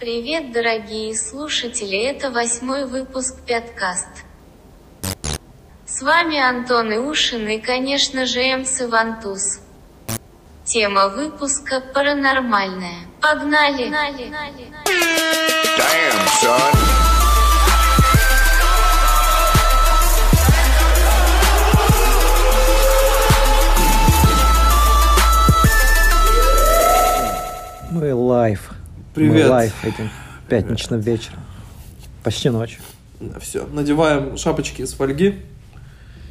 Привет, дорогие слушатели, это восьмой выпуск Пяткаст. С вами Антон Иушин и, конечно же, МС Ивантус. Тема выпуска «Паранормальная». Погнали! Damn, son. Мы live. Привет. Мы live этим пятничным вечером. Почти ночь. Все, надеваем шапочки из фольги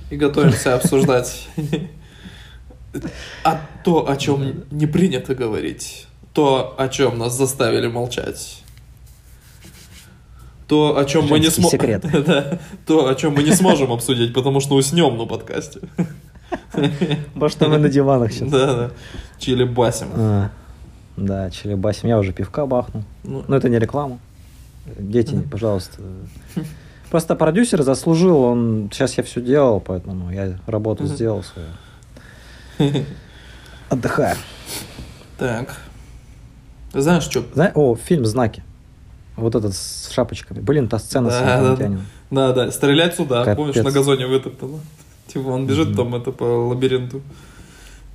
и готовимся обсуждать а то, о чем не принято говорить, то, о чем нас заставили молчать, то, о чем мы не сможем, то, о чем мы не сможем обсудить, потому что уснем на подкасте. Потому что мы на диванах сейчас. Да, да. Чили басим. Да, челебасим. Я уже пивка бахнул. Ну, Но это не реклама. Дети, пожалуйста. Просто продюсер заслужил, он... Сейчас я все делал, поэтому я работу Мгм. сделал свою. Отдыхаю. Так. Ты знаешь, что? Зна- О, фильм «Знаки». Вот этот с шапочками. Блин, та сцена с Да, да, да. Да, да, стрелять сюда. Капец. Помнишь, на газоне вытоптано? Типа он бежит Мгм. там это по лабиринту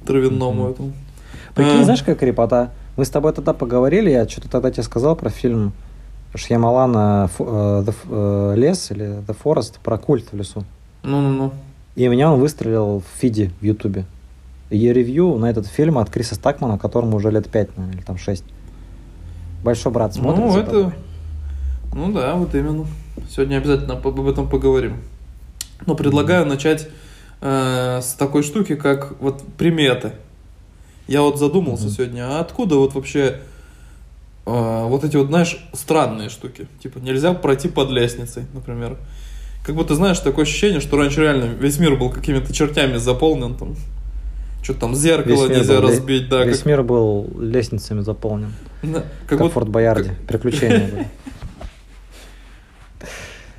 травяному Мгм. этому. Прикинь, А. знаешь, как репота? Мы с тобой тогда поговорили, я что-то тогда тебе сказал про фильм Шьямалана э, э, «Лес» или «The Forest» про культ в лесу. Ну-ну-ну. И меня он выстрелил в фиде в Ютубе. И ревью на этот фильм от Криса Стакмана, которому уже лет 5, наверное, или там 6. Большой брат смотрит. Ну, это... тобой. Ну да, вот именно. Сегодня обязательно об об этом поговорим. Но предлагаю начать э, с такой штуки, как вот приметы. Я вот задумался Мгм. сегодня, а откуда вот вообще э, вот эти вот, знаешь, странные штуки? Типа нельзя пройти под лестницей, например. Как будто, знаешь, такое ощущение, что раньше реально весь мир был какими-то чертями заполнен там. Что-то там зеркало Весь нельзя был разбить, да. Весь как- мир был лестницами заполнен. да, Как, как будто- Форт Боярде. Приключения были.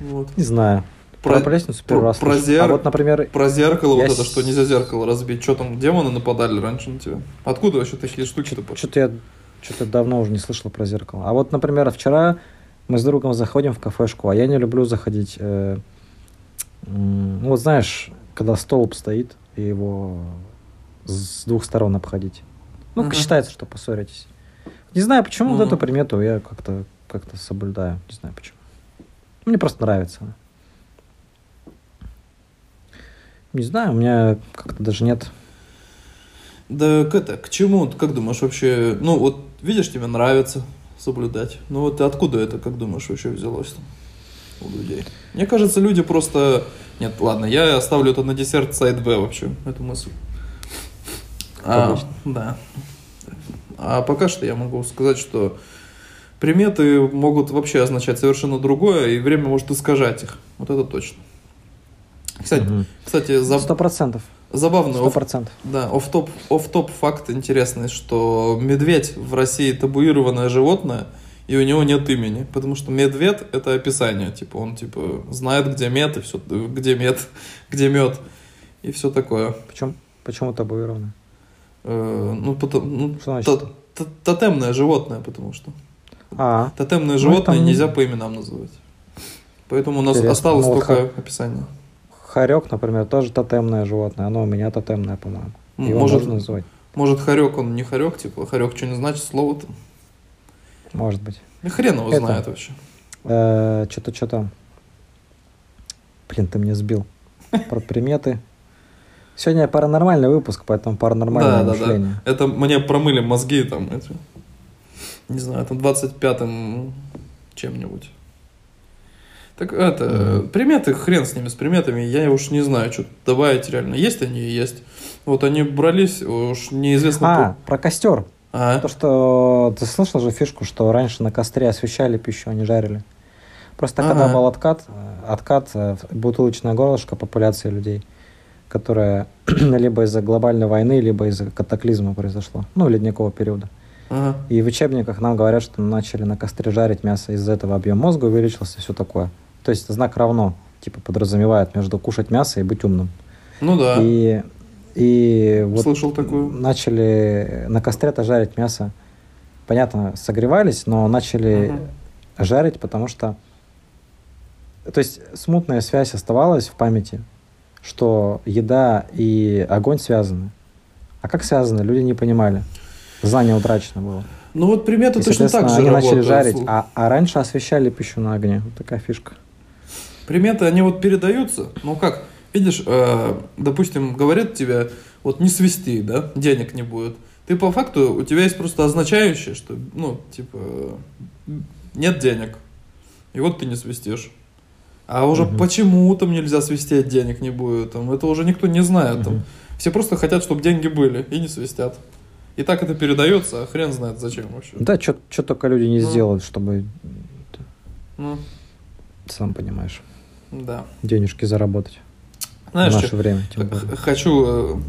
вот. Не знаю. Про, про лестницу первый про- раз про слышу. зер- А вот, например, Про зеркало Я вот это, что нельзя зеркало разбить. Что там, демоны нападали раньше на тебя? Откуда вообще такие штуки-то? Что-то я что-то давно уже не слышал про зеркало. А вот, например, вчера мы с другом заходим в кафешку, а я не люблю заходить. э, ну, вот знаешь, когда столб стоит, и его с двух сторон обходить. Ну, Мгм. считается, что поссоритесь. Не знаю, почему вот Мгм. эту примету я как-то как-то соблюдаю. Не знаю почему. Мне просто нравится она. Не знаю, у меня как-то даже нет. Да к это, к чему? Как думаешь вообще? Ну вот, видишь, тебе нравится соблюдать. Ну вот откуда это, как думаешь, вообще взялось там у людей? Мне кажется, люди просто... Нет, ладно, я оставлю это на десерт сайт Б вообще, эту мысль. А, да. А пока что я могу сказать, что приметы могут вообще означать совершенно другое, и время может искажать их. Вот это точно. Кстати, Мгм. кстати заб- Сто процентов. забавный Сто оф- процентов. да, оф-топ, оф-топ факт интересный, что медведь в России табуированное животное, и у него нет имени. Потому что медведь это описание. Типа он типа знает, где мед, и все, где мед, где мед, и все такое. Почему? Почему табуировано? Э, ну, потом, ну, Что значит? то- то- тотемное животное, потому что. А, Тотемное Ну, животное там- нельзя по именам называть. Поэтому у нас Интересно. осталось Ну, вот только ха- описание. Хорек, например, тоже тотемное животное. Оно у меня тотемное, по-моему. Его может- можно называть? Может, хорек он не хорек, типа, хорек что не значит слово-то. Может быть. Да хрен его Это- знает вообще. Что-то, что-то... Блин, ты меня сбил. Про приметы. Сегодня паранормальный выпуск, поэтому паранормальное Да, да, мышление. да. Это мне промыли мозги там, эти, не знаю, там 25-м чем-нибудь. Так это, Мгм. приметы, хрен с ними, с приметами, я уж не знаю, что добавить реально. Есть они и есть. Вот они брались, уж неизвестно... А, про костер. по- А, То, что ты слышал же фишку, что раньше на костре освещали пищу, а не жарили. Просто когда Ага. был откат, э, откат, э, бутылочное горлышко популяции людей, которая либо из-за глобальной войны, либо из-за катаклизма произошло, ну, ледникового периода. ага. И в учебниках нам говорят, что начали на костре жарить мясо, из-за этого объем мозга увеличился и все такое. То есть знак равно, типа, подразумевает между кушать мясо и быть умным. Ну да, И, и вот слышал такую. начали на костре-то жарить мясо понятно, согревались, но начали Мгм. жарить, потому что... То есть смутная связь оставалась в памяти, что еда и огонь связаны. А как связаны, люди не понимали. Знание утрачено было. Ну вот приметы И, точно так же они начали работают. жарить, Слушай, а, а раньше освещали пищу на огне. Вот такая фишка. Приметы, они вот передаются. Ну как, видишь, э, допустим, говорят тебе, вот не свисти, да, денег не будет. Ты по факту, у тебя есть просто означающее, что, ну, типа, нет денег. И вот ты не свистишь. А уже Мгм. почему там нельзя свистеть, денег не будет, там, это уже никто не знает. Там. Мгм. Все просто хотят, чтобы деньги были, и не свистят. И так это передается, а хрен знает зачем вообще. Да, что только люди не Ну. сделают, чтобы, Ну, сам понимаешь, да. денежки заработать. Знаешь, в наше чё, время. тем более. хочу... э,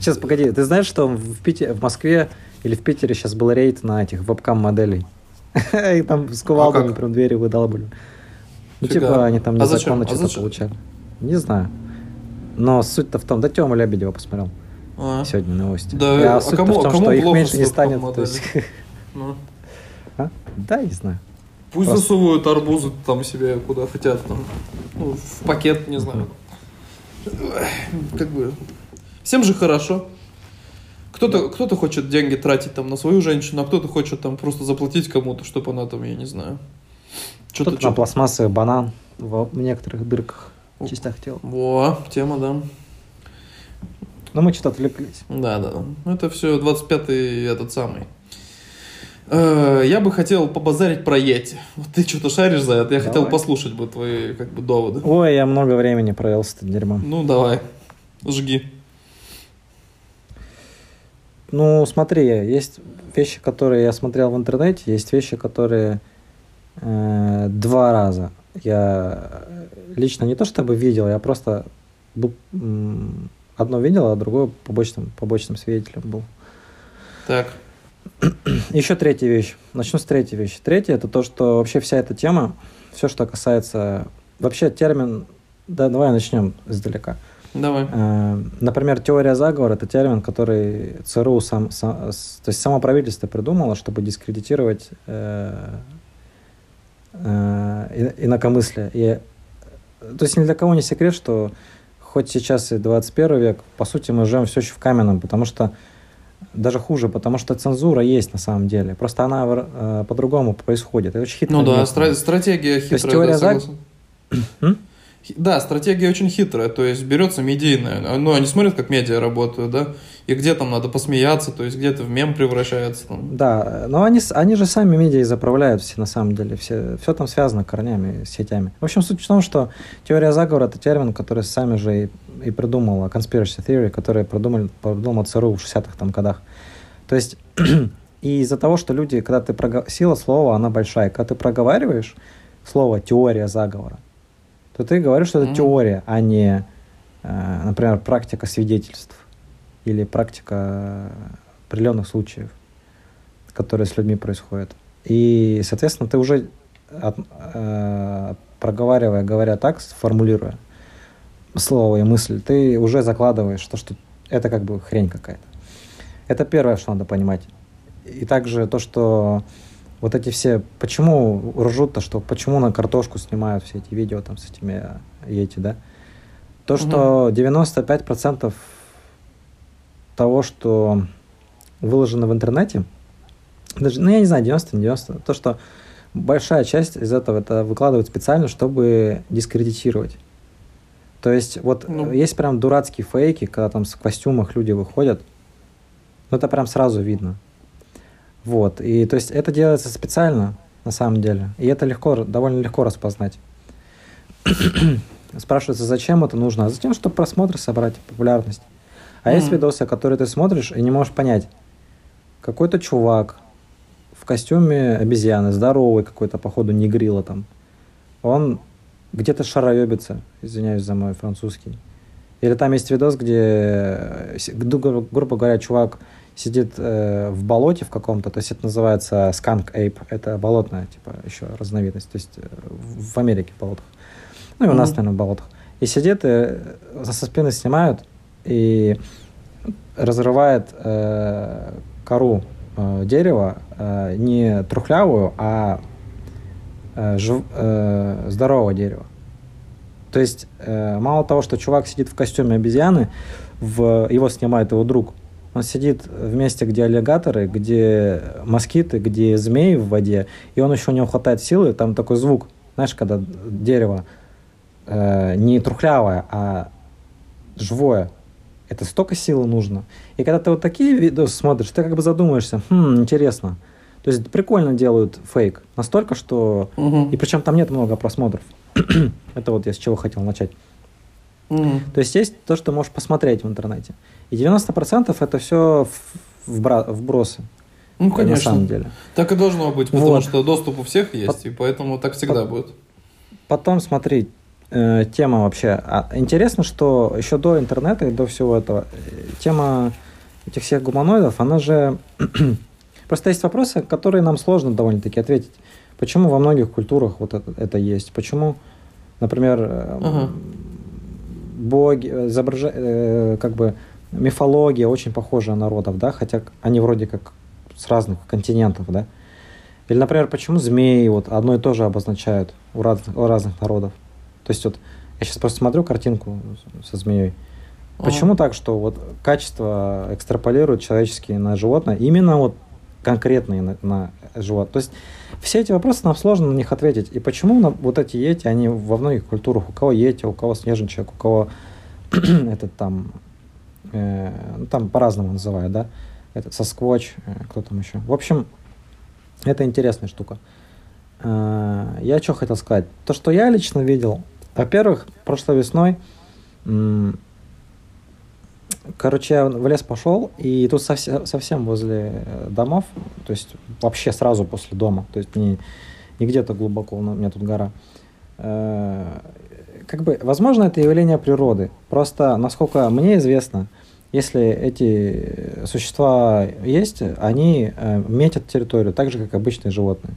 Сейчас, погоди, ты знаешь, что в, Пите- в Москве или в Питере сейчас был рейд на этих вебкам-моделей? И там с кувалдами А прям двери выдалбали. Ну, типа, они там А незаконно А что-то получали. Не знаю. Но суть-то в том, да Тёма Лебедева посмотрел а, сегодня новости. Да, а суть-то кому- в том, кому что их меньше не станет. вебкам то есть- ну. А? Да, не знаю. Пусть Просто- засовывают арбузы там себе куда хотят, там, ну, в пакет, не знаю. Как бы. Всем же хорошо. Кто-то кто хочет деньги тратить там на свою женщину, а кто-то хочет там просто заплатить кому-то, чтобы она там, я не знаю. Что-то Тут на пластмассовый банан в некоторых дырках, частях тела. Во, тема, да. Но мы что-то отвлеклись. Да, да. Это все 25-й этот самый. Э, Я бы хотел побазарить про Йети. Вот ты что-то шаришь за это. Я хотел Давай. послушать бы твои как бы доводы. Ой, я много времени провел с этим дерьмом. Ну, давай. Жги. Ну, смотри, есть вещи, которые я смотрел в интернете, есть вещи, которые э, два раза я лично не то чтобы видел, я просто был, одно видел, а другое побочным, побочным свидетелем был. Так. Еще третья вещь. Начну с третьей вещи. Третья это то, что вообще вся эта тема, все, что касается... Вообще термин... Да, давай начнем издалека. Давай. Э, Например, теория заговора – это термин, который ЦРУ, сам, сам- то есть само правительство придумало, чтобы дискредитировать э, э, инакомыслие. И, э, то есть ни для кого не секрет, что хоть сейчас и 21 век, по сути, мы живем все еще в каменном, потому что даже хуже, потому что цензура есть на самом деле. Просто она э, по-другому происходит. Это очень хитро. Ну да, стра- стратегия хитрая. есть теория да, согласен. Да, стратегия очень хитрая, то есть берется медийная, ну, они смотрят, как медиа работают, да, и где там надо посмеяться, то есть где-то в мем превращается. Там. Да, но они, они же сами медиа и заправляют все на самом деле. Все, все там связано корнями, сетями. В общем, суть в том, что теория заговора это термин, который сами же и, и придумала, conspiracy theory, который придумали, придумал ЦРУ в 60-х там годах. То есть и из-за того, что люди, когда ты прого- сила слова, она большая, когда ты проговариваешь слово теория заговора, то ты говоришь, что это Мгм. теория, а не, э, например, практика свидетельств или практика определенных случаев, которые с людьми происходят. И, соответственно, ты уже от- э, проговаривая, говоря так, формулируя слово и мысль, ты уже закладываешь то, что это как бы хрень какая-то. Это первое, что надо понимать. И также то, что вот эти все, почему ржут-то, что почему на картошку снимают все эти видео там с этими э, эти, да? То, что 95% того, что выложено в интернете, даже, ну я не знаю, 90 не 90, то, что большая часть из этого это выкладывают специально, чтобы дискредитировать. То есть вот Ну. есть прям дурацкие фейки, когда там в костюмах люди выходят, ну это прям сразу видно. Вот, и то есть это делается специально, на самом деле, и это легко, довольно легко распознать. Спрашивается, зачем это нужно? А затем, чтобы просмотры собрать, популярность. А есть Мгм. видосы, которые ты смотришь и не можешь понять. Какой-то чувак в костюме обезьяны, здоровый какой-то, походу, не грила там. Он где-то шароебится, извиняюсь за мой французский. Или там есть видос, где, э, грубо говоря, чувак сидит э, в болоте в каком-то, то есть это называется skunk ape, это болотная, типа, еще разновидность, то есть э, в в Америке в болотах. Ну и у нас, наверное, в болотах. И сидит, и со со спины снимают, и разрывает э, кору э, дерево, э, не трухлявую, а э, жив, э, здорового дерева. То есть э, мало того, что чувак сидит в костюме обезьяны, в, его снимает его друг. Он сидит в месте, где аллигаторы, где москиты, где змеи в воде, и он еще у него хватает силы, там такой звук, знаешь, когда дерево э, не трухлявое, а живое, это столько силы нужно. И когда ты вот такие видосы смотришь, ты как бы задумаешься, хм, интересно. То есть прикольно делают фейк. Настолько, что... Мгм. И причем там нет много просмотров. это вот я с чего хотел начать. Мгм. То есть есть то, что можешь посмотреть в интернете. И 90% это все вбросы. Ну, На конечно. самом деле. Так и должно быть, потому Вот. что доступ у всех есть, и поэтому так всегда Пот- будет. Потом смотри, э, тема вообще. А, интересно, что еще до интернета и до всего этого э, тема этих всех гуманоидов, она же... Просто есть вопросы, которые нам сложно довольно-таки ответить. Почему во многих культурах вот это, это есть? Почему, например, э, Ага. Боги, э, изобража- э, как бы мифология очень похожа на народов, да, хотя они вроде как с разных континентов, да. Или, например, почему змеи вот одно и то же обозначают у разных, у разных народов. То есть вот я сейчас просто смотрю картинку со змеей. Ага. Почему так, что вот качество экстраполируют человеческие на животное, именно вот конкретные на, на живот. То есть все эти вопросы нам сложно на них ответить. И почему на- вот эти йети, они во многих культурах, у кого йети, у кого снежный человек, у кого этот там, э, ну, там по-разному называют, да, этот сосквоч, э, кто там еще. В общем, это интересная штука. Э, Я что хотел сказать? То, что я лично видел, во-первых, прошлой весной, м, короче, я в лес пошел, и тут совсем, совсем возле э, домов, то есть вообще сразу после дома, то есть не, не где-то глубоко, у меня тут гора. Э, Как бы, возможно, это явление природы. Просто, насколько мне известно, если эти существа есть, они э, метят территорию, так же, как обычные животные.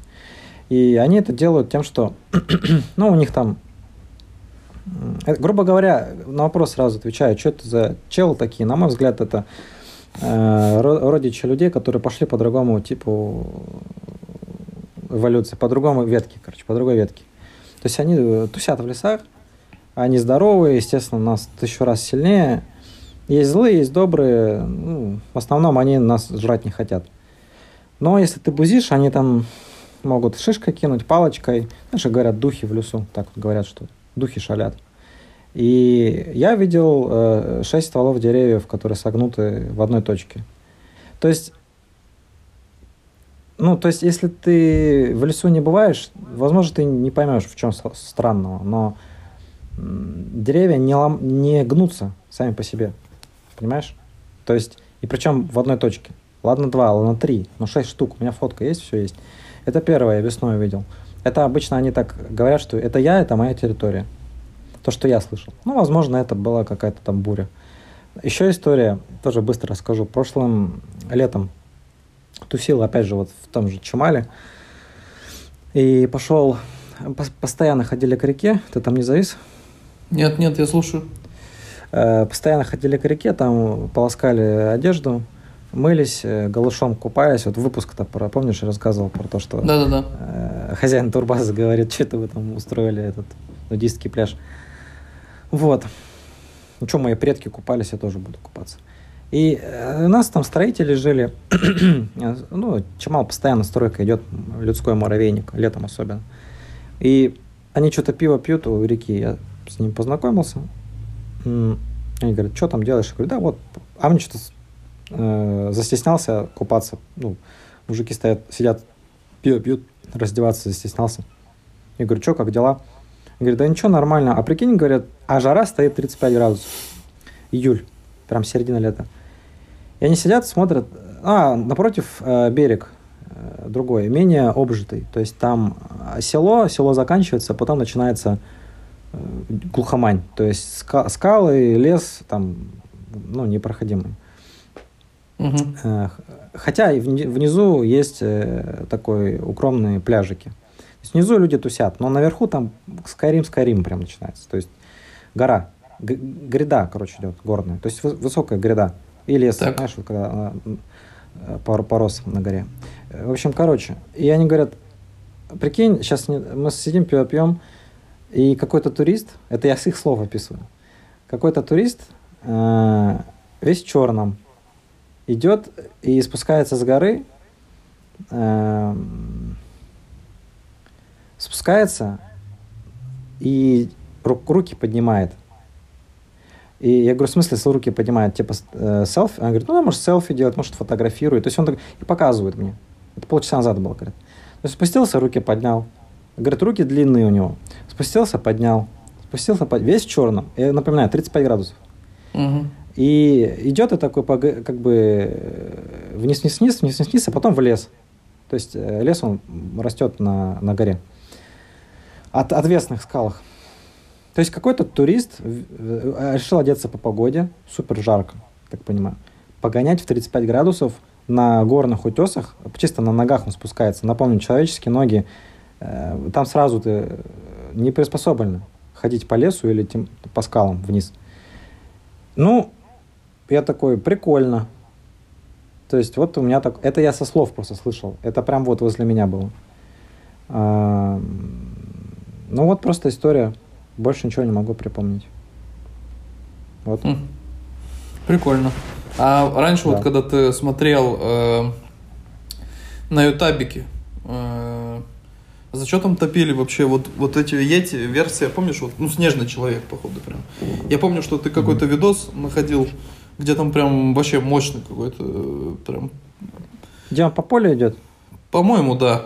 И они это делают тем, что, ну, у них там, грубо говоря, на вопрос сразу отвечаю, что это за чел такие, на мой взгляд, это э, ро- родичи людей, которые пошли по другому типу эволюции, по другому ветке, короче, по другой ветке. То есть они э, тусят в лесах, они здоровые, естественно, нас тысячу раз сильнее. Есть злые, есть добрые. Ну, в основном они нас жрать не хотят. Но если ты бузишь, они там могут шишкой кинуть, палочкой. Знаешь, говорят, духи в лесу. Так вот говорят, что духи шалят. И я видел э, шесть стволов деревьев, которые согнуты в одной точке. То есть, ну, то есть, если ты в лесу не бываешь, возможно, ты не поймешь, в чем странного, но деревья не, лом- не гнутся сами по себе. Понимаешь? То есть, и причем в одной точке. Ладно два, ладно три, но шесть штук. У меня фотка есть, все есть. Это первое, я весной увидел. Это обычно они так говорят, что это я, это моя территория. То, что я слышал. Ну, возможно, это была какая-то там буря. Еще история, тоже быстро расскажу. Прошлым летом тусил, опять же, вот в том же Чемале. И пошел, пос- постоянно ходили к реке, ты там не завис? Нет, нет, я слушаю. Э, Постоянно ходили к реке, там полоскали одежду, мылись, э, голышом купались. Вот выпуск-то, про, помнишь, рассказывал про то, что Да-да-да. э, хозяин турбазы говорит, что это вы там устроили этот нудистский пляж. Вот. Ну что, мои предки купались, я тоже буду купаться. И э, у нас там строители жили. Ну, Чамал постоянно стройка идет, людской муравейник, летом особенно. И они что-то пиво пьют у реки. Я с ним познакомился. Они говорят, что там делаешь? Я говорю, да, вот. А мне что-то э, застеснялся купаться. Ну, мужики стоят, сидят, пиво пьют, раздеваться застеснялся. Я говорю, что, как дела? Говорит, да ничего, нормально. А прикинь, говорят, а жара стоит 35 градусов. Июль, прям середина лета. И они сидят, смотрят, а, напротив э, берег э, другой, менее обжитый. То есть там э, село, село заканчивается, потом начинается э, глухомань. То есть ска- скалы, лес там, ну, непроходимый. Х- Хотя внизу есть э, такой укромные пляжики. То есть внизу люди тусят, но наверху там Скайрим, Скайрим прям начинается. То есть гора, г- гряда, короче, идет горная. То есть вы- высокая гряда. И лес, Так. знаешь, вот когда она, э, по, порос на горе. В общем, короче, и они говорят, прикинь, сейчас мы сидим, пьем, пьем, и какой-то турист, это я с их слов описываю, какой-то турист э, весь в черном идет и спускается с горы, э, спускается и ру- руки поднимает. И я говорю, в смысле, с руки поднимает, типа, э, селфи? Она говорит, ну, да, может, селфи делать, может, фотографирует. То есть он так и показывает мне. Это полчаса назад было, говорит. То есть спустился, руки поднял. Говорит, руки длинные у него. Спустился, поднял. Спустился, под... весь в черном. Я напоминаю, 35 градусов. Мгм. И идет и такой как бы э, вниз-вниз-вниз, вниз-вниз, а потом в лес. То есть э, лес он растет на, на горе. От отвесных скалах. То есть какой-то турист э, решил одеться по погоде, супер жарко, так понимаю, погонять в 35 градусов на горных утесах, чисто на ногах он спускается. Напомню, человеческие ноги, там сразу ты не приспособлены ходить по лесу или тем- по скалам вниз. Ну, я такой, прикольно. То есть вот у меня так... Это я со слов просто слышал. Это прям вот возле меня было. А, ну вот просто история. Больше ничего не могу припомнить. Вот. М. Прикольно. А раньше вот Да. когда ты смотрел э, на ютабике, э, за что там топили вообще вот, вот эти эти версии, помнишь, вот, ну, снежный человек, походу, прям. Я помню, что ты какой-то видос находил, где там прям вообще мощный какой-то, прям, Где он по полю идет? по-моему, да.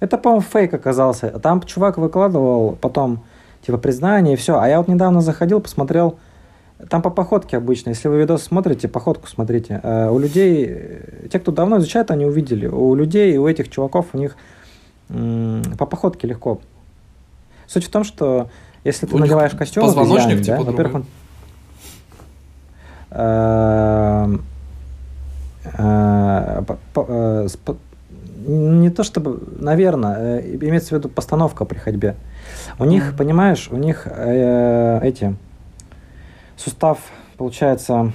Это, по-моему, фейк оказался. Там чувак выкладывал потом, типа, признание и все. А я вот недавно заходил, посмотрел. Там по походке обычно. Если вы видос смотрите, походку смотрите. Э, у людей, э, те, кто давно изучает, они увидели. У людей, у этих чуваков, у них м, по походке легко. Суть в том, что если ты У надеваешь костюм, позвоночник, обезьяний, типа, да, во-первых, он Эм, э, по- по- э, с по- не то чтобы, наверное, э, имеется в виду постановка при ходьбе. У них, понимаешь, у них э, эти сустав, получается,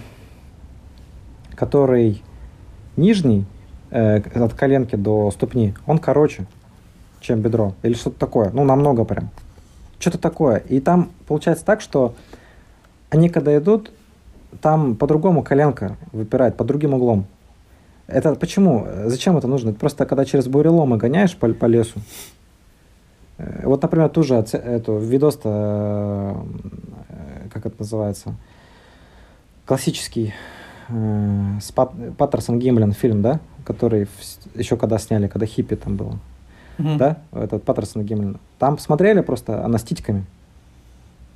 который нижний э, от коленки до ступни, он короче, чем бедро или что-то такое, ну намного прям, что-то такое. И там получается так, что они когда идут, там по-другому коленка выпирает, под другим углом. Это почему? Зачем это нужно? Это просто когда через буреломы гоняешь по, по лесу. Э, Вот, например, ту же эту видос-то, э, как это называется, классический э, с Пат- Паттерсон Гимлин фильм, да, который еще когда сняли, когда хиппи там было, Мгм. да, этот Паттерсон Гимлин. Там смотрели просто, она с титьками.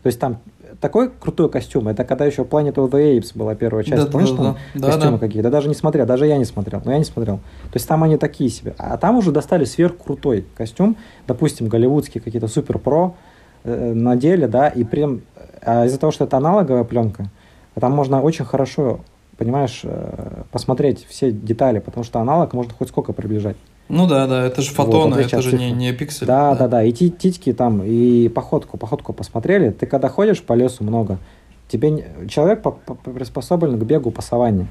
То есть там такой крутой костюм. Это когда еще Planet of the Apes была первая часть. Да, Помнишь, да, там да. костюмы Да, да. какие-то? Даже не смотрел. Даже я не смотрел. Но я не смотрел. То есть там они такие себе. А там уже достали сверхкрутой костюм. Допустим, голливудские какие-то супер-про э, надели, да, и прям... А из-за того, что это аналоговая пленка, там можно очень хорошо, понимаешь, э, посмотреть все детали, потому что аналог можно хоть сколько приближать. Ну да, да, это же Вот, фотоны, отличие это же не, цифры. не пиксель. Да, да, да. И ти- титьки там, и походку, походку посмотрели. Ты когда ходишь по лесу много, тебе человек по- по- приспособлен к бегу по саванне.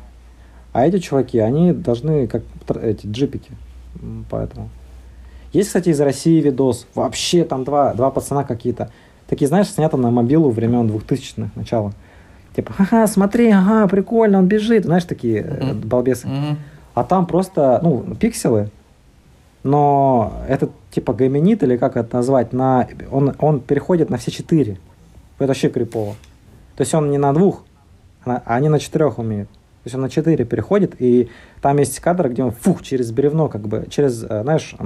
А эти чуваки, они должны как эти джипики. Поэтому. Есть, кстати, из России видос. Вообще там два, два пацана какие-то. Такие, знаешь, снято на мобилу времен 2000-х начала. Типа, ага, смотри, ага, прикольно, он бежит. Знаешь, такие Мгм. балбесы. Мгм. А там просто, ну, пикселы, но этот типа гоминид, или как это назвать, на, он, он переходит на все четыре. Это вообще крипово. То есть он не на двух, а а они на четырех умеют. То есть он на четыре переходит, и там есть кадр, где он фух через бревно, как бы, через, э, знаешь,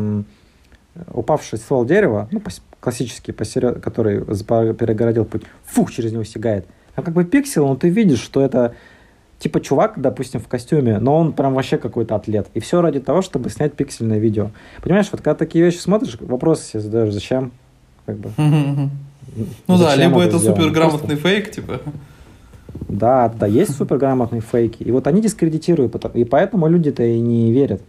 упавший ствол дерева, ну, классический, посеред, который перегородил путь, фух, через него сигает. Там как бы пиксел, но ты видишь, что это типа чувак, допустим, в костюме, но он прям вообще какой-то атлет. И все ради того, чтобы снять пиксельное видео. Понимаешь, вот когда такие вещи смотришь, вопросы себе задаешь, зачем? Как бы. Ну да, либо это суперграмотный фейк, типа. Да, да, есть суперграмотные фейки. И вот они дискредитируют, и поэтому люди-то и не верят.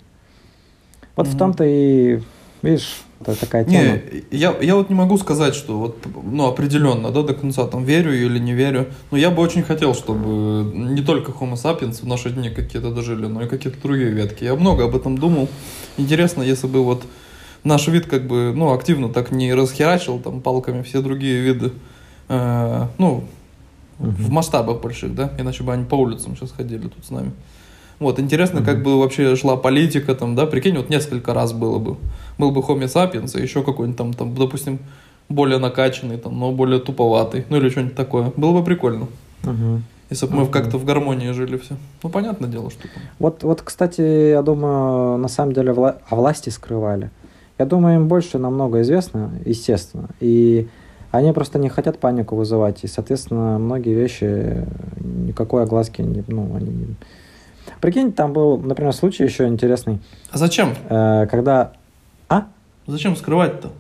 Вот в том-то и Видишь, это такая тема. Не, я, я вот не могу сказать, что вот, ну, определенно, да, до конца, там, верю или не верю. Но я бы очень хотел, чтобы не только Homo sapiens в наши дни какие-то дожили, но и какие-то другие ветки. Я много об этом думал. Интересно, если бы вот наш вид как бы, ну, активно так не расхерачил там палками все другие виды, э, ну, в масштабах больших, да, иначе бы они по улицам сейчас ходили тут с нами. Вот, интересно, как бы вообще шла политика там, да, прикинь, вот несколько раз было бы. Был бы Homo sapiens, и еще какой-нибудь там, там, допустим, более накачанный, там, но более туповатый, ну или что-нибудь такое. Было бы прикольно. Мгм. Если бы мы как-то в гармонии жили все. Ну, понятное дело, что там. Вот, вот, кстати, я думаю, на самом деле вла- о власти скрывали. Я думаю, им больше намного известно, естественно. И они просто не хотят панику вызывать. И, соответственно, многие вещи никакой огласки не, ну, они не- Прикинь, там был, например, случай еще интересный, А зачем? э, когда... А? Зачем скрывать-то?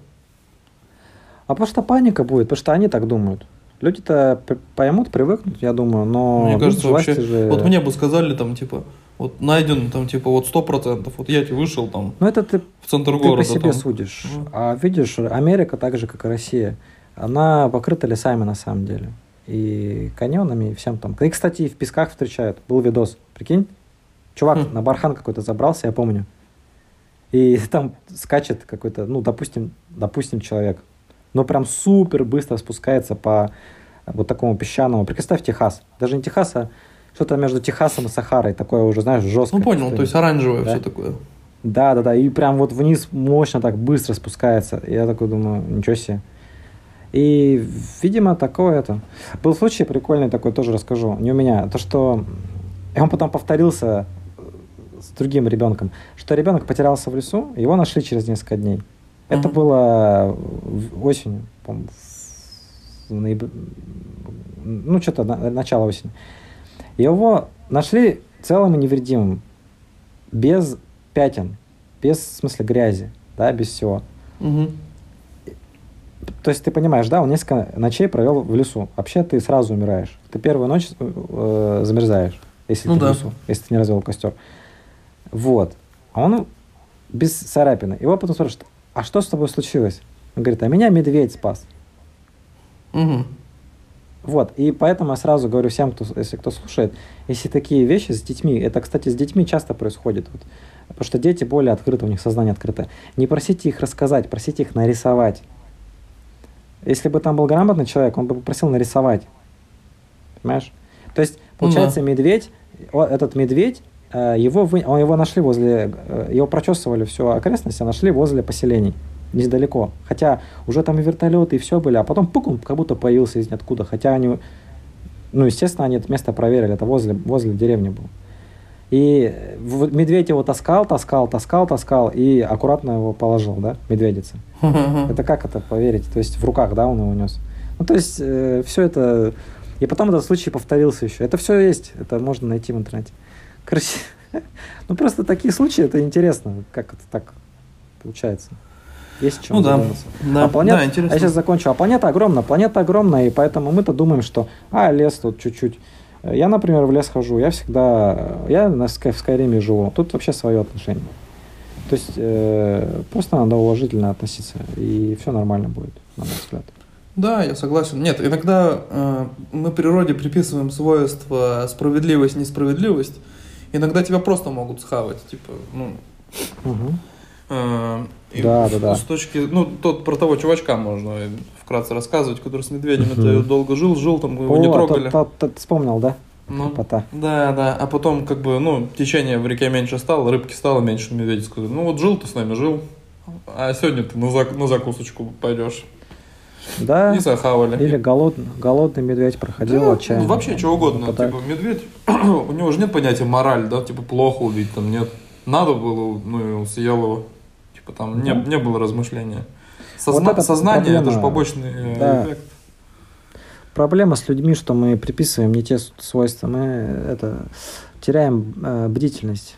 А потому что паника будет, потому что они так думают. Люди-то поймут, привыкнут, я думаю, но Мне кажется, вообще... же... Вот мне бы сказали там, типа, вот найден там, типа, вот сто процентов, вот я тебе вышел там Ну, это ты в центр Ты города. по себе там. судишь. Ну. А видишь, Америка так же, как и Россия, она покрыта лесами на самом деле. И каньонами, и всем там. И, кстати, в песках встречают. Был видос. Прикинь? Чувак Хм. на бархан какой-то забрался, я помню. И там скачет какой-то, ну, допустим, допустим, человек. Но прям супер быстро спускается по вот такому песчаному. Представь Техас. Даже не Техас, а что-то между Техасом и Сахарой. Такое уже, знаешь, жесткое. Ну, понял, то есть оранжевое Да. все такое. Да, да, да. И прям вот вниз мощно так быстро спускается. Я такой думаю, ничего себе. И, видимо, такое это. Был случай прикольный такой, тоже расскажу. Не у меня. То, что... И он потом повторился с другим ребенком. Что ребенок потерялся в лесу, его нашли через несколько дней. Это Мгм. было осенью, по-моему, в ноябре- ну, что-то на- начало осени. Его нашли целым и невредимым, без пятен, без, в смысле, грязи, да, без всего. Мгм. То есть ты понимаешь, да, он несколько ночей провел в лесу. Вообще ты сразу умираешь. Ты первую ночь э, замерзаешь, если Ну ты да. в лесу, если ты не развел костер. Вот. А он без царапины. Его потом спрашивают, а что с тобой случилось? Он говорит, а меня медведь спас. Мгм. Вот, и поэтому я сразу говорю всем, кто, если кто слушает, если такие вещи с детьми, это, кстати, с детьми часто происходит, вот, потому что дети более открыты, у них сознание открыто. Не просите их рассказать, просите их нарисовать. Если бы там был грамотный человек, он бы попросил нарисовать. Понимаешь? То есть, Ну получается, медведь, о, этот медведь, его, вы, он, его нашли возле, э, его прочесывали всю окрестность, а нашли возле поселений, недалеко. Хотя уже там и вертолеты, и все были, а потом пук, он как будто появился из ниоткуда. Хотя они, ну, естественно, они это место проверили, это возле, возле деревни было. И э, медведь его таскал, таскал, таскал, таскал и аккуратно его положил, да, медведица. Это как это поверить? То есть в руках, да, он его нес. Ну, то есть все это... И потом этот случай повторился еще. Это все есть, это можно найти в интернете. Короче, ну просто такие случаи, это интересно, как это так получается. Есть чем Ну да. Да, а планета, да, интересно. я сейчас закончу. А планета огромна, планета огромная, и поэтому мы-то думаем, что, а, лес тут чуть-чуть. Я, например, в лес хожу, я всегда, я на Sky- в Скайриме живу, тут вообще свое отношение. То есть э, просто надо уважительно относиться, и все нормально будет, на мой взгляд. Да, я согласен. Нет, иногда э, мы природе приписываем свойства справедливость, несправедливость. Иногда тебя просто могут схавать, типа, ну, Мгм. э, и Да, да, да. С точки, ну, тот про того чувачка можно вкратце рассказывать, который с медведем это Мгм. долго жил, жил, там его не О, трогали. тот- тот- тот вспомнил, да? Ну, Кота. да, да. А потом, как бы, ну, течение в реке меньше стало, рыбки стало меньше, медведь сказал, ну вот жил ты с нами, жил, а сегодня ты на, зак- на закусочку пойдешь. Да. И захавали. Или голод- голодный медведь проходил Да, отчаянно. ну, вообще, что угодно. Нападает. Типа, медведь, у него же нет понятия мораль, да, типа, плохо убить, там, нет. Надо было, ну, и он съел его. Типа, там не, Да. не было размышления. Вот Созна- это сознание, это проблема. же побочный э, Да. эффект. Проблема с людьми, что мы приписываем не те свойства, мы это теряем э, бдительность.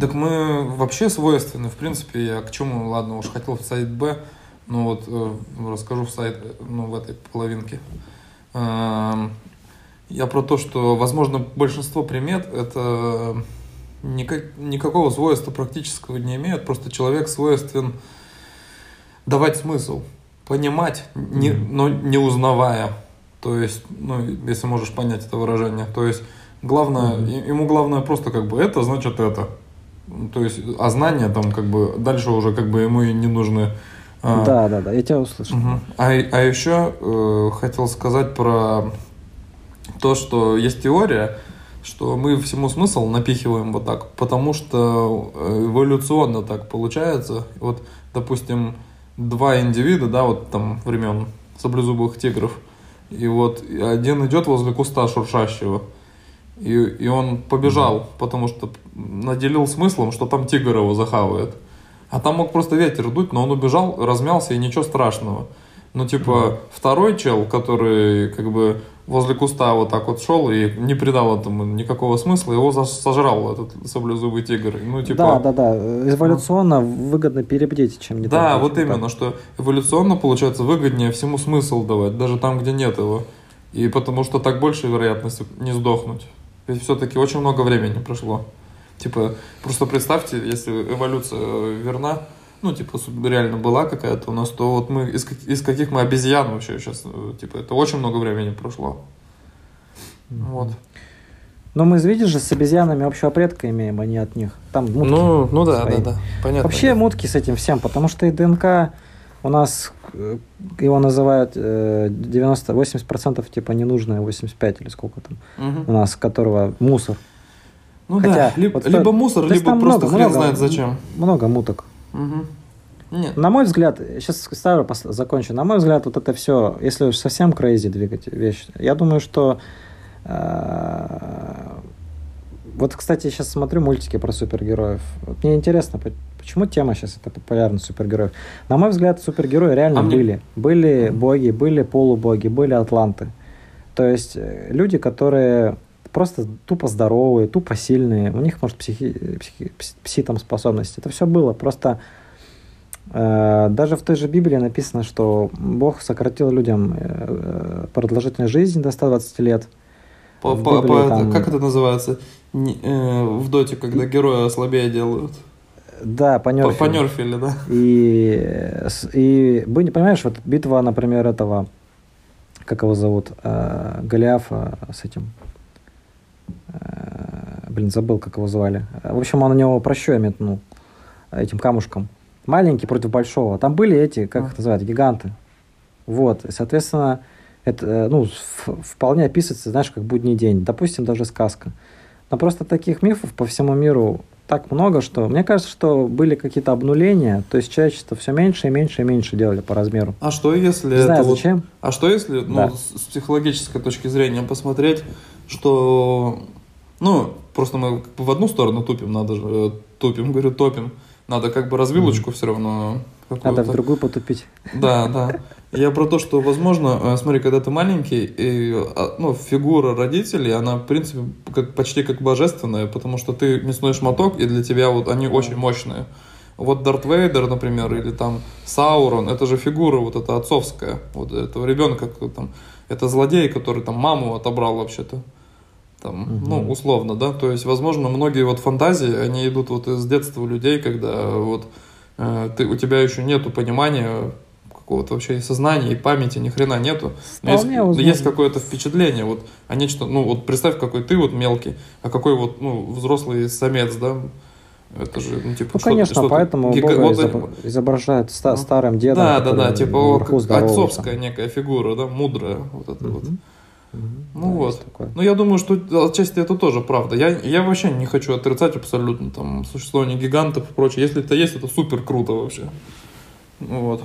Так мы вообще свойственны, в принципе, я к чему, ладно, уж хотел в сайт Б, ну вот э, расскажу в сайт, э, ну, в этой половинке. Эм, Я про то, что, возможно, большинство примет это никак, никакого свойства практического не имеют, просто человек свойствен давать смысл, понимать, не, но не узнавая. То есть, ну, если можешь понять это выражение. То есть, главное, mm-hmm. ему главное просто как бы это значит это. То есть, а знания там как бы дальше уже как бы ему и не нужны. А. Да, да, да, я тебя услышал. Угу. А, а еще э, хотел сказать про то, что есть теория, что мы всему смысл напихиваем вот так, потому что э, эволюционно так получается. Вот, допустим, два индивида, да, вот там времен саблезубых тигров, и вот один идет возле куста шуршащего, и, и он побежал, потому что наделил смыслом, что там тигр его захавает. А там мог просто ветер дуть, но он убежал, размялся, и ничего страшного. Ну, типа, mm второй чел, который как бы возле куста вот так вот шел и не придал этому никакого смысла, его сожрал этот саблезубый тигр. Ну, типа... Да, да, да. Эволюционно ну... выгодно перебдеть, чем не Да, вот именно, так. что эволюционно, получается, выгоднее всему смысл давать, даже там, где нет его. И потому что так больше вероятность не сдохнуть. Ведь все-таки очень много времени прошло. Типа, просто представьте, если эволюция верна, ну, типа, реально была какая-то у нас, то вот мы, из, из каких мы обезьян вообще сейчас, э, типа, это очень много времени прошло. Вот. Но мы, видишь же, с обезьянами общего предка имеем, а не от них. Там мутки Ну, ну да, свои. да, да, понятно. Вообще мутки с этим всем, потому что и ДНК у нас, э, его называют 90, э, 80% типа ненужное, 85 или сколько там угу. у нас, которого мусор. Ну Хотя, да, либо, вот, либо мусор, либо просто много, хрен много, знает зачем. Много муток. Угу. Нет. На мой взгляд, сейчас ставлю, закончу. На мой взгляд, вот это все, если уж совсем crazy двигать вещь, я думаю, что э, вот, кстати, сейчас смотрю мультики про супергероев. Вот мне интересно, почему тема сейчас это популярна супергероев. На мой взгляд, супергерои реально а были. Мне... Были боги, были полубоги, были атланты. То есть э, люди, которые просто тупо здоровые, тупо сильные, у них, может, психи, психи, пси там способности. Это все было. Просто э, даже в той же Библии написано, что Бог сократил людям э, продолжительность жизни до 120 лет. По, по, Библии, по, там... Как это называется? Не, э, в доте, когда героя слабее делают. Да, по нерфили. По, по нерфили, да. И, и были, понимаешь, вот битва, например, этого, как его зовут, э, Голиафа с этим, Э, блин, забыл, как его звали. В общем, он на него прощой метнул этим камушком. Маленький против большого. Там были эти, как их называют, гиганты. Вот, и, соответственно, это, э, ну, вполне описывается, знаешь, как будний день. Допустим, даже сказка. Но просто таких мифов по всему миру так много, что мне кажется, что были какие-то обнуления, то есть человечество все меньше и меньше и меньше делали по размеру. А что если Не знаю, вот, зачем? А что если, ну, да. с психологической точки зрения посмотреть, что ну, просто мы в одну сторону тупим, надо же, э, тупим, говорю, топим. Надо как бы развилочку mm-hmm. все равно. Надо в другую потупить. Да, да. Я про то, что, возможно, э, смотри, когда ты маленький, и, а, ну, фигура родителей, она, в принципе, как, почти как божественная, потому что ты мясной шматок, и для тебя вот они очень мощные. Вот Дарт Вейдер, например, или там Саурон, это же фигура вот эта отцовская, вот этого ребенка, там, это злодей, который там маму отобрал вообще-то там, угу. ну, условно, да, то есть, возможно, многие вот фантазии, они идут вот из детства людей, когда вот э, ты, у тебя еще нету понимания какого-то вообще и сознания, и памяти, ни хрена нету. Но есть, есть какое-то впечатление, вот, а нечто, ну, вот представь, какой ты вот мелкий, а какой вот, ну, взрослый самец, да, это же, ну, типа, ну что конечно, что поэтому гига... Бога вот... изоб... изображают ста- ну, старым дедом. Да, да, да, типа отцовская некая фигура, да, мудрая, вот это угу. вот. Ну да, вот. Ну я думаю, что отчасти это тоже правда. Я, я вообще не хочу отрицать абсолютно там существование гигантов и прочее. Если это есть, это супер круто вообще. Ну вот.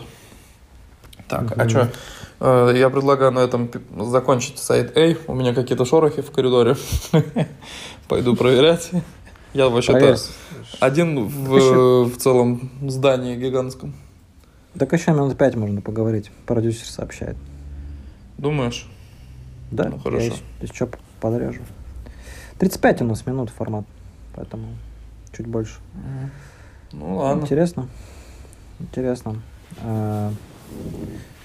Так, mm-hmm. а что? Э, я предлагаю на этом закончить сайт A. У меня какие-то шорохи в коридоре. Пойду проверять. Я вообще-то один в, в целом здании гигантском. Так еще минут пять можно поговорить. Продюсер сообщает. Думаешь? Да, ну, хорошо. Я еще подрежу. 35 у нас минут формат, поэтому чуть больше. Ну ладно. Интересно. Интересно. А,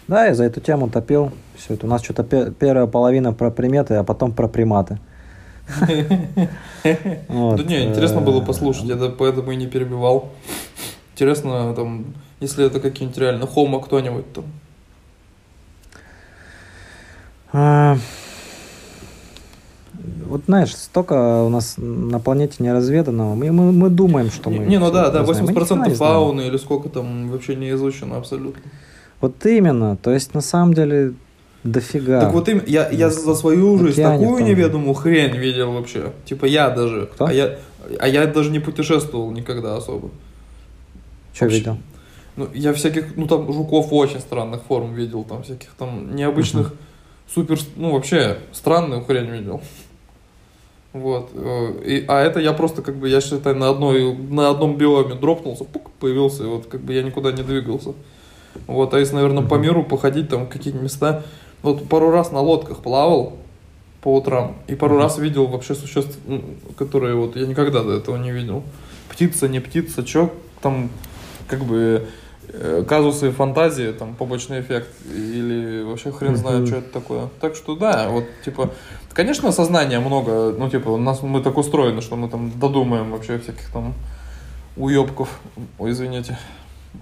да, я за эту тему топил. Все это. У нас что-то первая половина про приметы, а потом про приматы. Да не, интересно было э, послушать, я поэтому и не перебивал. Интересно, там, если это какие-нибудь реально хома кто-нибудь там. А, Вот знаешь, столько у нас на планете неразведанного. Мы, мы, мы думаем, что мы... Не, ну да, да, всё знаем. Мы ни хрена 80% не знаем. фауны или сколько там вообще не изучено абсолютно. Вот именно. То есть, на самом деле, дофига. Так вот им, я, я за свою жизнь Океане такую там. неведомую хрень видел вообще. Типа я даже. Кто? А я, а я даже не путешествовал никогда особо. Что вообще. видел? Ну, я всяких, ну там жуков очень странных форм видел, там всяких там необычных, супер, ну вообще странную хрень видел. Вот. э, И, а это я просто как бы, я считаю, на, одной, на одном биоме дропнулся, пук, появился, и вот как бы я никуда не двигался. Вот, а если, наверное, по миру походить, там какие-то места, вот пару раз на лодках плавал по утрам, и пару раз видел вообще существ, которые вот я никогда до этого не видел. Птица, не птица, чё там как бы казусы фантазии, там побочный эффект, или вообще хрен знает, что это такое. Так что да, вот типа, конечно, сознания много, ну типа, у нас мы так устроены, что мы там додумаем вообще всяких там уебков, ой, извините.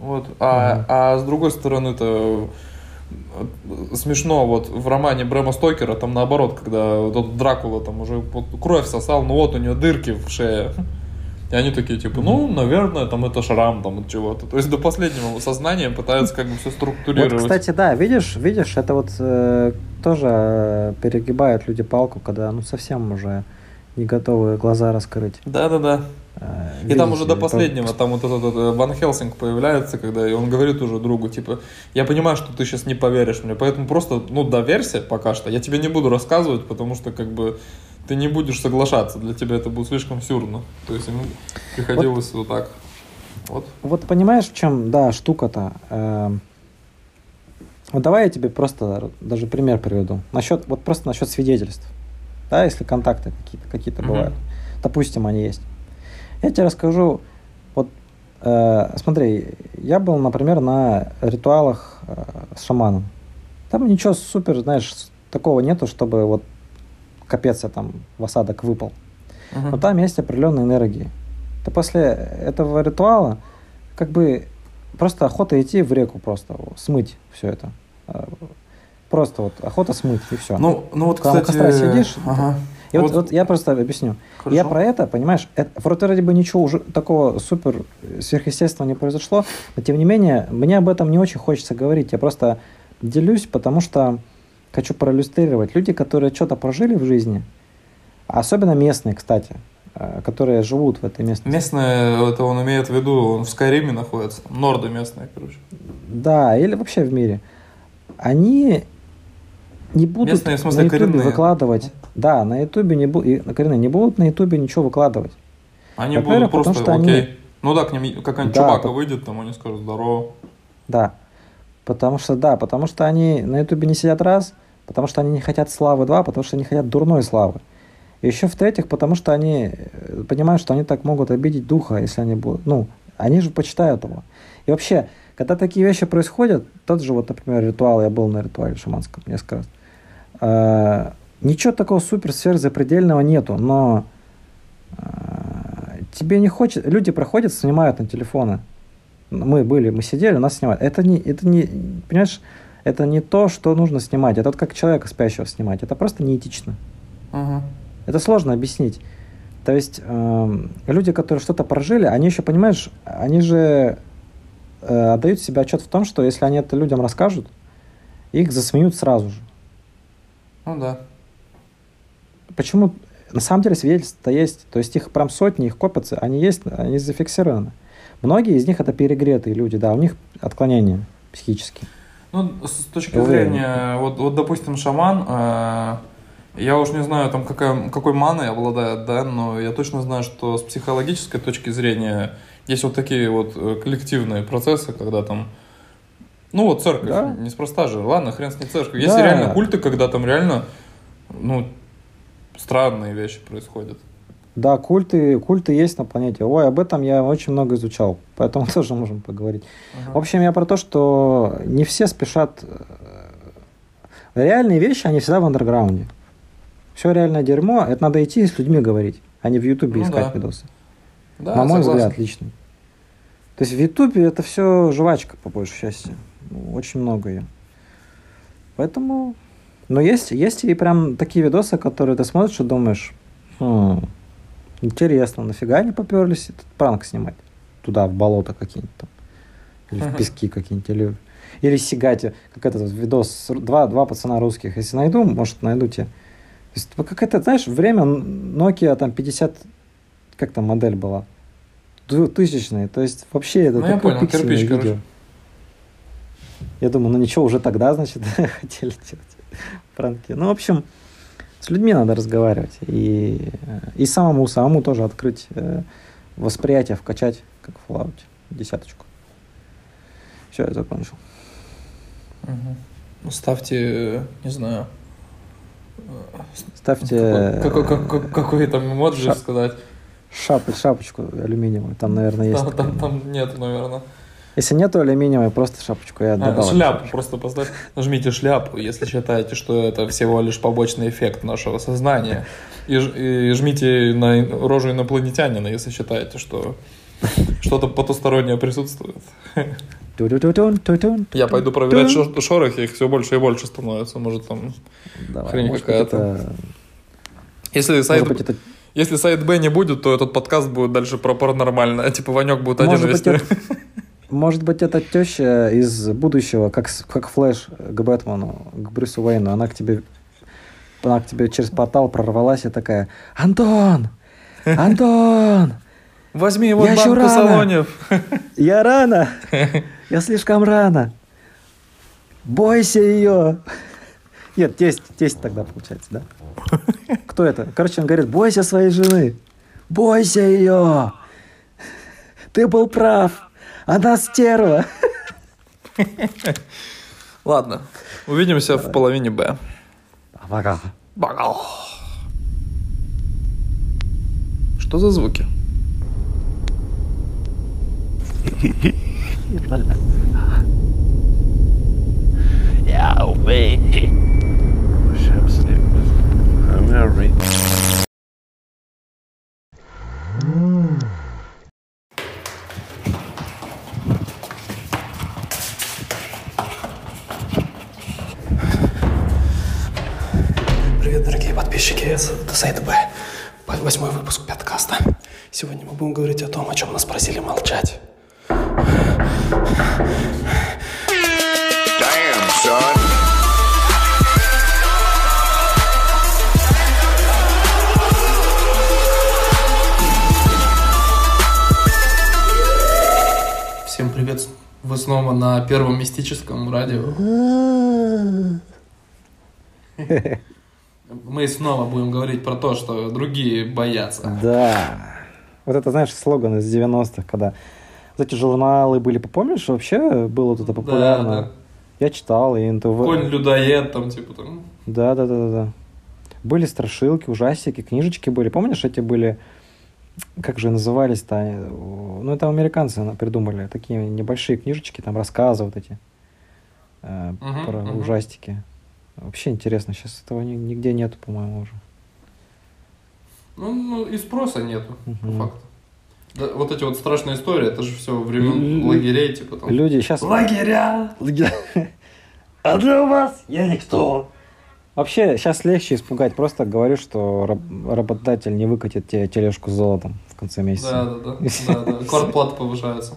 Вот. А, а с другой стороны, это смешно, вот в романе Брэма Стокера, там наоборот, когда вот Дракула там уже вот кровь сосал, ну вот у него дырки в шее. И они такие, типа, ну, наверное, там это шрам там от чего-то. То есть до последнего сознания пытаются как бы все Вот, структурировать. кстати, да, видишь, видишь, это вот э, тоже э, перегибают люди палку, когда ну совсем уже не готовы глаза раскрыть. Да-да-да. Э, И там уже до э, последнего, там вот этот э, Ван Хелсинг появляется, когда и он говорит уже другу, типа, я понимаю, что ты сейчас не поверишь мне, поэтому просто, ну, доверься пока что. Я тебе не буду рассказывать, потому что, как бы, ты не будешь соглашаться, для тебя это будет слишком сюрно. То есть ему приходилось вот, так. Вот. Вот понимаешь, в чем, да, штука-то? Эм, Вот давай я тебе просто даже пример приведу. Насчет, вот просто насчет свидетельств. Да, если контакты какие-то какие Мгм. бывают. Допустим, они есть. Я тебе расскажу. Вот э, смотри, я был, например, на ритуалах э, с шаманом. Там ничего супер, знаешь, такого нету, чтобы вот капец я там в осадок выпал. Мгм. Но там есть определенные энергии. Ты после этого ритуала как бы просто охота идти в реку просто смыть все это. А, Просто вот охота смыть и все. Ну, ну вот, Когда у кстати... костра сидишь, ага. и вот, вот- вот я просто объясню. Хорошо. Я про это, понимаешь, это, вроде вроде бы ничего уже такого супер сверхъестественного не произошло, но тем не менее, мне об этом не очень хочется говорить. Я просто делюсь, потому что хочу проиллюстрировать. Люди, которые что-то прожили в жизни, особенно местные, кстати, э, которые живут в этой местности. Местные, это он имеет в виду, он в Скайриме находится, норды местные, короче. Да, или вообще в мире. Они не будут Местные, в смысле, на ютубе коренные? выкладывать. Да, на ютубе не будут, коренные, не будут на ютубе ничего выкладывать. Они будут просто, потому что окей. они- Ну да, к ним какая-нибудь Да, чубака по- выйдет, там они скажут здорово. Да. Потому что, да, потому что они на ютубе не сидят раз, потому что они не хотят славы два, потому что они хотят дурной славы. И еще в-третьих, потому что они э, понимают, что они так могут обидеть духа, если они будут, ну, они же почитают его. И вообще, когда такие вещи происходят, тот же вот, например, ритуал, я был на ритуале шаманском несколько раз, э, ничего такого супер сверхзапредельного нету, но э, тебе не хочет, люди проходят, снимают на телефоны, мы были, мы сидели, нас снимают. Это не, это не, понимаешь, это не то, что нужно снимать. Это вот как человека спящего снимать. Это просто неэтично. Ага. Это сложно объяснить. То есть эм, люди, которые что-то прожили, они еще, понимаешь, они же э, отдают себе отчет в том, что если они это людям расскажут, их засмеют сразу же. Ну да. Почему? На самом деле свидетельства есть. То есть их прям сотни, их копятся, они есть, они зафиксированы. Многие из них это перегретые люди, да, у них отклонения психические. Ну, с точки зрения, вот, вот допустим, шаман, э, я уж не знаю, там, какая, какой маной обладает, да, но я точно знаю, что с психологической точки зрения есть вот такие вот э, коллективные процессы, когда там, ну вот церковь, Да. неспроста же, ладно, хрен с ней церковь. Есть Да. реально культы, когда там реально, ну, странные вещи происходят. Да, культы, культы есть на планете. Ой, об этом я очень много изучал, поэтому тоже можем поговорить. Ага. В общем, я про то, что не все спешат. э, Реальные вещи, они всегда в андерграунде. Все реальное дерьмо, это надо идти и с людьми говорить, а не в Ютубе Ну искать да. видосы. Да, На мой согласен. взгляд, лично. То есть в Ютубе это все жвачка, по большей части. Ну, Очень много ее. Поэтому... Но есть, есть и прям такие видосы, которые ты смотришь и думаешь, «Хм, интересно, нафига они поперлись этот пранк снимать? Туда, в болото какие-нибудь там. Или в пески какие-нибудь. Или, или сигать, как этот видос, два, два пацана русских. Если найду, может, найду тебе. То есть, как это, знаешь, время Nokia там 50, как там модель была? Двухтысячные. То есть вообще это Ну, я такое понял, пиксельное кирпич, видео. короче. Я думаю, ну ничего, уже тогда, значит, хотели делать пранки. Ну, в общем, с людьми надо разговаривать. И, э, и самому, самому тоже открыть э, восприятие, вкачать, как в Fallout, десяточку. Все, я закончил. Ну, Ставьте, э, не знаю, э, Ставьте какой, какой- какой- какой там эмоджи ша- сказать. шап- шапочку алюминиевую. Там, наверное, есть. Там, такая. там, там нет, наверное. Если нету алюминиевой, просто шапочку я А, добавлю. шляпу просто поставь. Нажмите шляпу, если считаете, что это всего лишь побочный эффект нашего сознания. И, и жмите на рожу инопланетянина, если считаете, что что-то потустороннее присутствует. Я пойду проверять шо- шорохи, их все больше и больше становится. Может там... Давай, хрень может какая-то. это- Если сайт, это если сайт Б не будет, то этот подкаст будет дальше про паранормальное. Типа Ванек будет один Может быть, вести. это, может быть, это теща из будущего, как, как Флэш к Бэтмену, к Брюсу Уэйну. Она к тебе, она к тебе через портал прорвалась и такая, Антон! Антон! Возьми его Я банку салонев. Я рано! Я слишком рано! Бойся ее! Нет, тесть, тесть тогда получается, да? Кто это? Короче, он говорит, бойся своей жены! Бойся ее! Ты был прав! Она стерва! Ладно, увидимся в половине Б. Пока. Багал. Что за звуки? Yeah, wait. Шепсли. Амери. Привет, подписчики, это сайт Б. Восьмой выпуск подкаста. Сегодня мы будем говорить о том, о чем нас просили молчать. Damn, son. Всем привет. Вы снова на первом мистическом радио. Мы снова будем говорить про то, что другие боятся. Да. Вот это, знаешь, слоган из 90-х, когда вот эти журналы были, помнишь, вообще было вот это популярно? Да, да. Я читал, и НТВ. Конь-людоед там, типа там. Да, да, да, да, да. Были страшилки, ужастики, книжечки были. Помнишь, эти были, как же назывались-то? Ну, это американцы придумали. Такие небольшие книжечки, там рассказы вот эти э, Мгм, про мгм. ужастики. Вообще интересно, сейчас этого ни- нигде нету, по-моему, уже. Ну, ну, и спроса нету, по Мгм. факту. Да, вот эти вот страшные истории, это же все времен М, лагерей, типа там. Люди сейчас... Лагеря! А для вас я никто. Вообще, сейчас легче испугать. Просто говорю, что раб- работодатель не выкатит тебе тележку с золотом в конце Да, месяца. да, да. да, да. Квартплата повышается.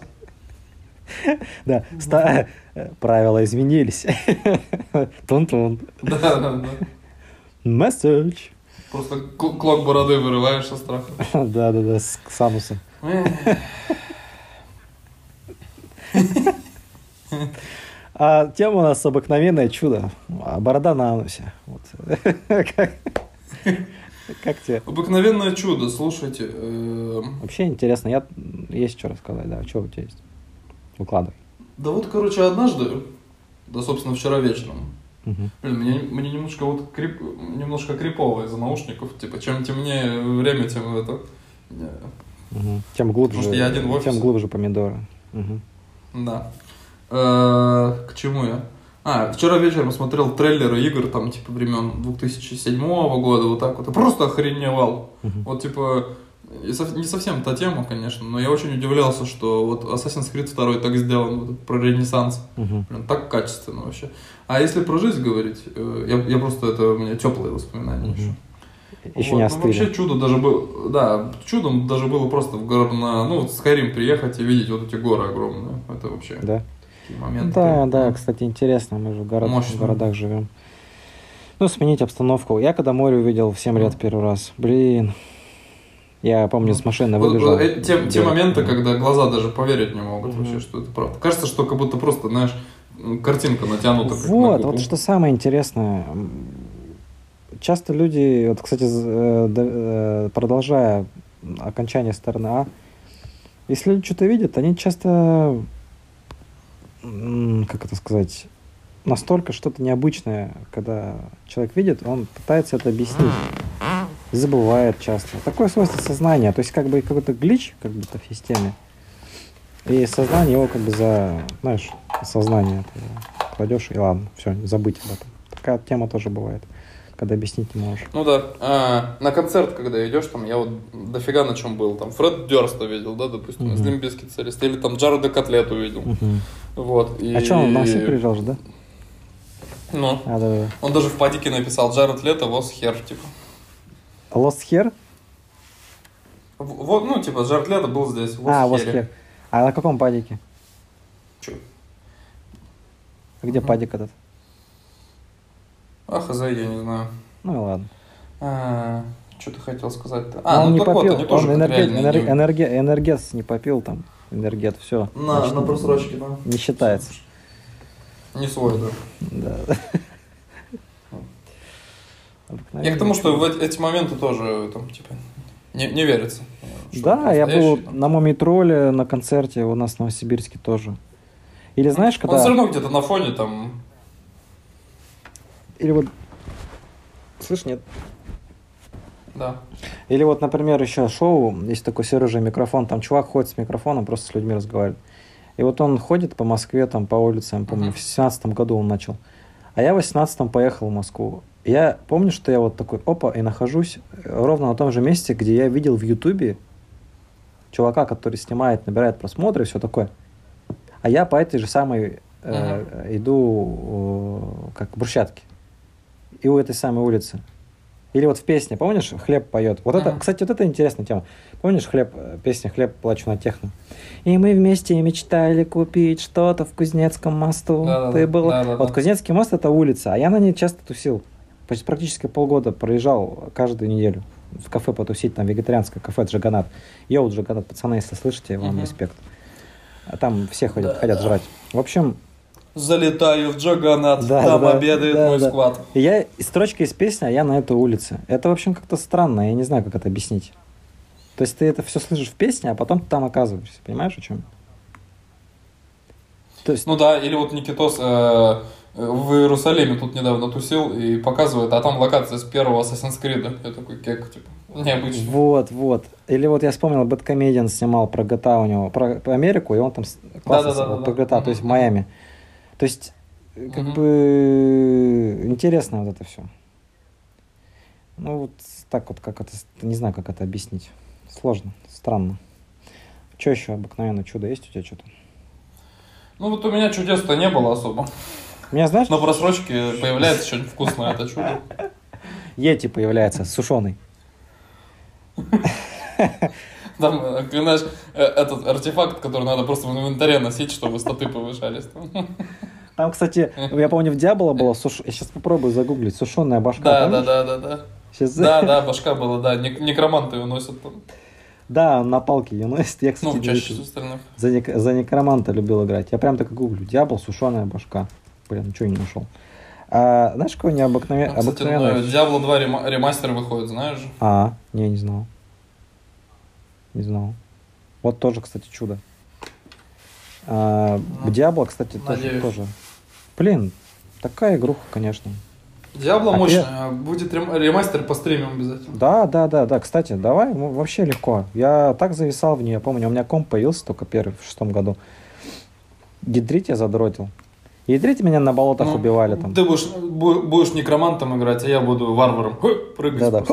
Да, э, правила изменились. Тун-тун. Месседж. Просто кл- клок бороды вырываешь со страха. Да-да-да, с Самуса. А тема у нас обыкновенное чудо. А Борода на анусе. Вот. Как как тебе? Обыкновенное чудо, слушайте. эм, Вообще интересно. Я... Есть что рассказать, да. Что у тебя есть? Выкладывай. Да вот, короче, однажды, да, собственно, вчера вечером, Мгм. блин, мне, мне немножко вот крип, немножко крипово из-за наушников, типа, чем темнее время, тем это... Мгм. Тем глубже, Потому что я один в офисе. тем глубже помидоры. Мгм. Да. Э, К чему я? А, вчера вечером смотрел трейлеры игр, там, типа, времен 2007 года, вот так вот. И просто охреневал. Вот, типа, не совсем та тема, конечно, но я очень удивлялся, что вот Assassin's Creed 2 так сделан, вот, про Ренессанс. Мгм. Прям так качественно вообще. А если про жизнь говорить, э, я, я просто, это у меня теплые воспоминания еще. Еще Вот, не ну, остыли. вообще чудо даже было, да, чудом даже было просто в город на, ну, вот в Скайрим приехать и видеть вот эти горы огромные. Это вообще Да. такие моменты. Да, да, ну, кстати, интересно, мы же в, город- в городах живем. Ну, сменить обстановку. Я когда море увидел в 7 лет первый раз, блин, я помню, с машины Вот, выбежал. вот, э, те, те моменты, когда глаза даже поверить не могут вообще, что это правда. Кажется, что как будто просто, знаешь, картинка натянута. как на Вот, вот что самое интересное. Часто люди, вот, кстати, э, э, продолжая окончание стороны А, если люди что-то видят, они часто, как это сказать, настолько что-то необычное, когда человек видит, он пытается это объяснить. Забывает часто. Такое свойство сознания. То есть как бы какой-то глич как будто в системе. И сознание его как бы за, знаешь, сознание кладешь, и ладно, все, забыть об этом. Такая тема тоже бывает, когда объяснить не можешь. Ну да, а, на концерт, когда идешь, там я вот дофига на чем был. Там Фред Дёрста видел, да, допустим, Мгм. из Лимбийский солист. Или там Джареда Котлет увидел. Мгм. Вот. И... А что, он на все приезжал же, да? Ну, А, да, да. он даже в падике написал Джаред Лето, Лос Хер, типа. Lost Hair? Вот, ну, типа, Джаред Лето был здесь, в А, Lost Hair. А на каком падике? Чё? Где Мгм. падик этот? А, хз, я не знаю. Ну и ладно. А, что ты хотел сказать-то? А, он ну не вот, попил, тоже он как энерге- реальные энер- не- энерге- энергет не попил там. Энергет, все. На, на просрочке, да. Не считается. Не свой, да. Да. Я к тому, что в эти- моменты тоже, там, типа, не, не верится. Да, я был там. на Мумий Тролле на концерте у нас в Новосибирске тоже. Или знаешь, Он когда... все равно где-то на фоне там. Или вот... Слышь, нет? Да. Или вот, например, еще шоу, есть такой Сережа микрофон, там чувак ходит с микрофоном, просто с людьми разговаривает. И вот он ходит по Москве, там по улицам, помню, Мгм. в семнадцатом году он начал. А я в восемнадцатом поехал в Москву. Я помню, что я вот такой, опа, и нахожусь ровно на том же месте, где я видел в Ютубе чувака, который снимает, набирает просмотры и все такое. А я по этой же самой э, иду, э, как брусчатке. И у этой самой улицы. Или вот в песне, помнишь, хлеб поет. Вот это, Мгм. кстати, вот это интересная тема. Помнишь хлеб, э, песня «Хлеб, плачу на техно»? И мы вместе мечтали купить что-то в Кузнецком мосту. Да-да-да, Ты был... да-да-да. Вот Кузнецкий мост это улица, а я на ней часто тусил. Почти практически полгода проезжал каждую неделю в кафе потусить, там вегетарианское кафе Джаганат. Йоу, Джаганат, пацаны, если слышите, вам Мгм. респект. А там все ходят, Да, хотят да. жрать. В общем, Залетаю в Джаганат, Да, там да, обедает да, мой да. сквад. И я строчка из песни, а я на этой улице. Это, в общем, как-то странно, я не знаю, как это объяснить. То есть ты это все слышишь в песне, а потом ты там оказываешься. Понимаешь, о чем? То есть, Ну да, или вот Никитос э, в Иерусалиме тут недавно тусил и показывает, а там локация с первого Assassin's Creed. Я такой, кек, типа, необычно. вот, вот. Или вот я вспомнил, Бэткомедиан снимал про GTA у него, про, про Америку, и он там классно Да-да-да-да-да. снимал, про GTA, то есть в. Майами. То есть, э, как Мгм. бы интересно вот это все. Ну вот так вот, как это, не знаю, как это объяснить. Сложно, странно. Что еще обыкновенное чудо есть у тебя что-то? Ну вот у меня чудес-то не было особо. Меня знаешь, На просрочке появляется что-нибудь вкусное, это чудо. Йети появляется, сушеный. Там, э, знаешь, э, этот артефакт, который надо просто в инвентаре носить, чтобы статы повышались. Там, кстати, я помню, в Диабло было суш... Я сейчас попробую загуглить. Сушеная башка. Да, да, да, да, да. Сейчас... Да, да, башка была, да. Нек- Некроманты ее носят. там. Да, на палке ее носит. Я, кстати, Ну, чаще за, за, нек- за некроманта любил играть. Я прям так и гуглю. Диабло, сушеная башка. Блин, ничего не нашел. А, знаешь, какой необыкновен... Ну, Кстати, обыкновенный... Diablo 2 рема- ремастер выходит, знаешь? А, не, не знал. Не знал. Вот тоже, кстати, чудо. А, Ну, Диабло, кстати, тоже, надеюсь. тоже. Блин, такая игруха, конечно. Диабло А мощная. Будет рем- ремастер по стримам обязательно. Да, да, да, да. Кстати, давай, ну, вообще легко. Я так зависал в нее. Помню, у меня комп появился только первый в шестом году. Гидрит я задротил. Ядрите меня на болотах Ну, убивали там. Ты будешь, бу- будешь некромантом играть, а я буду варваром. Прыгать. Да-да.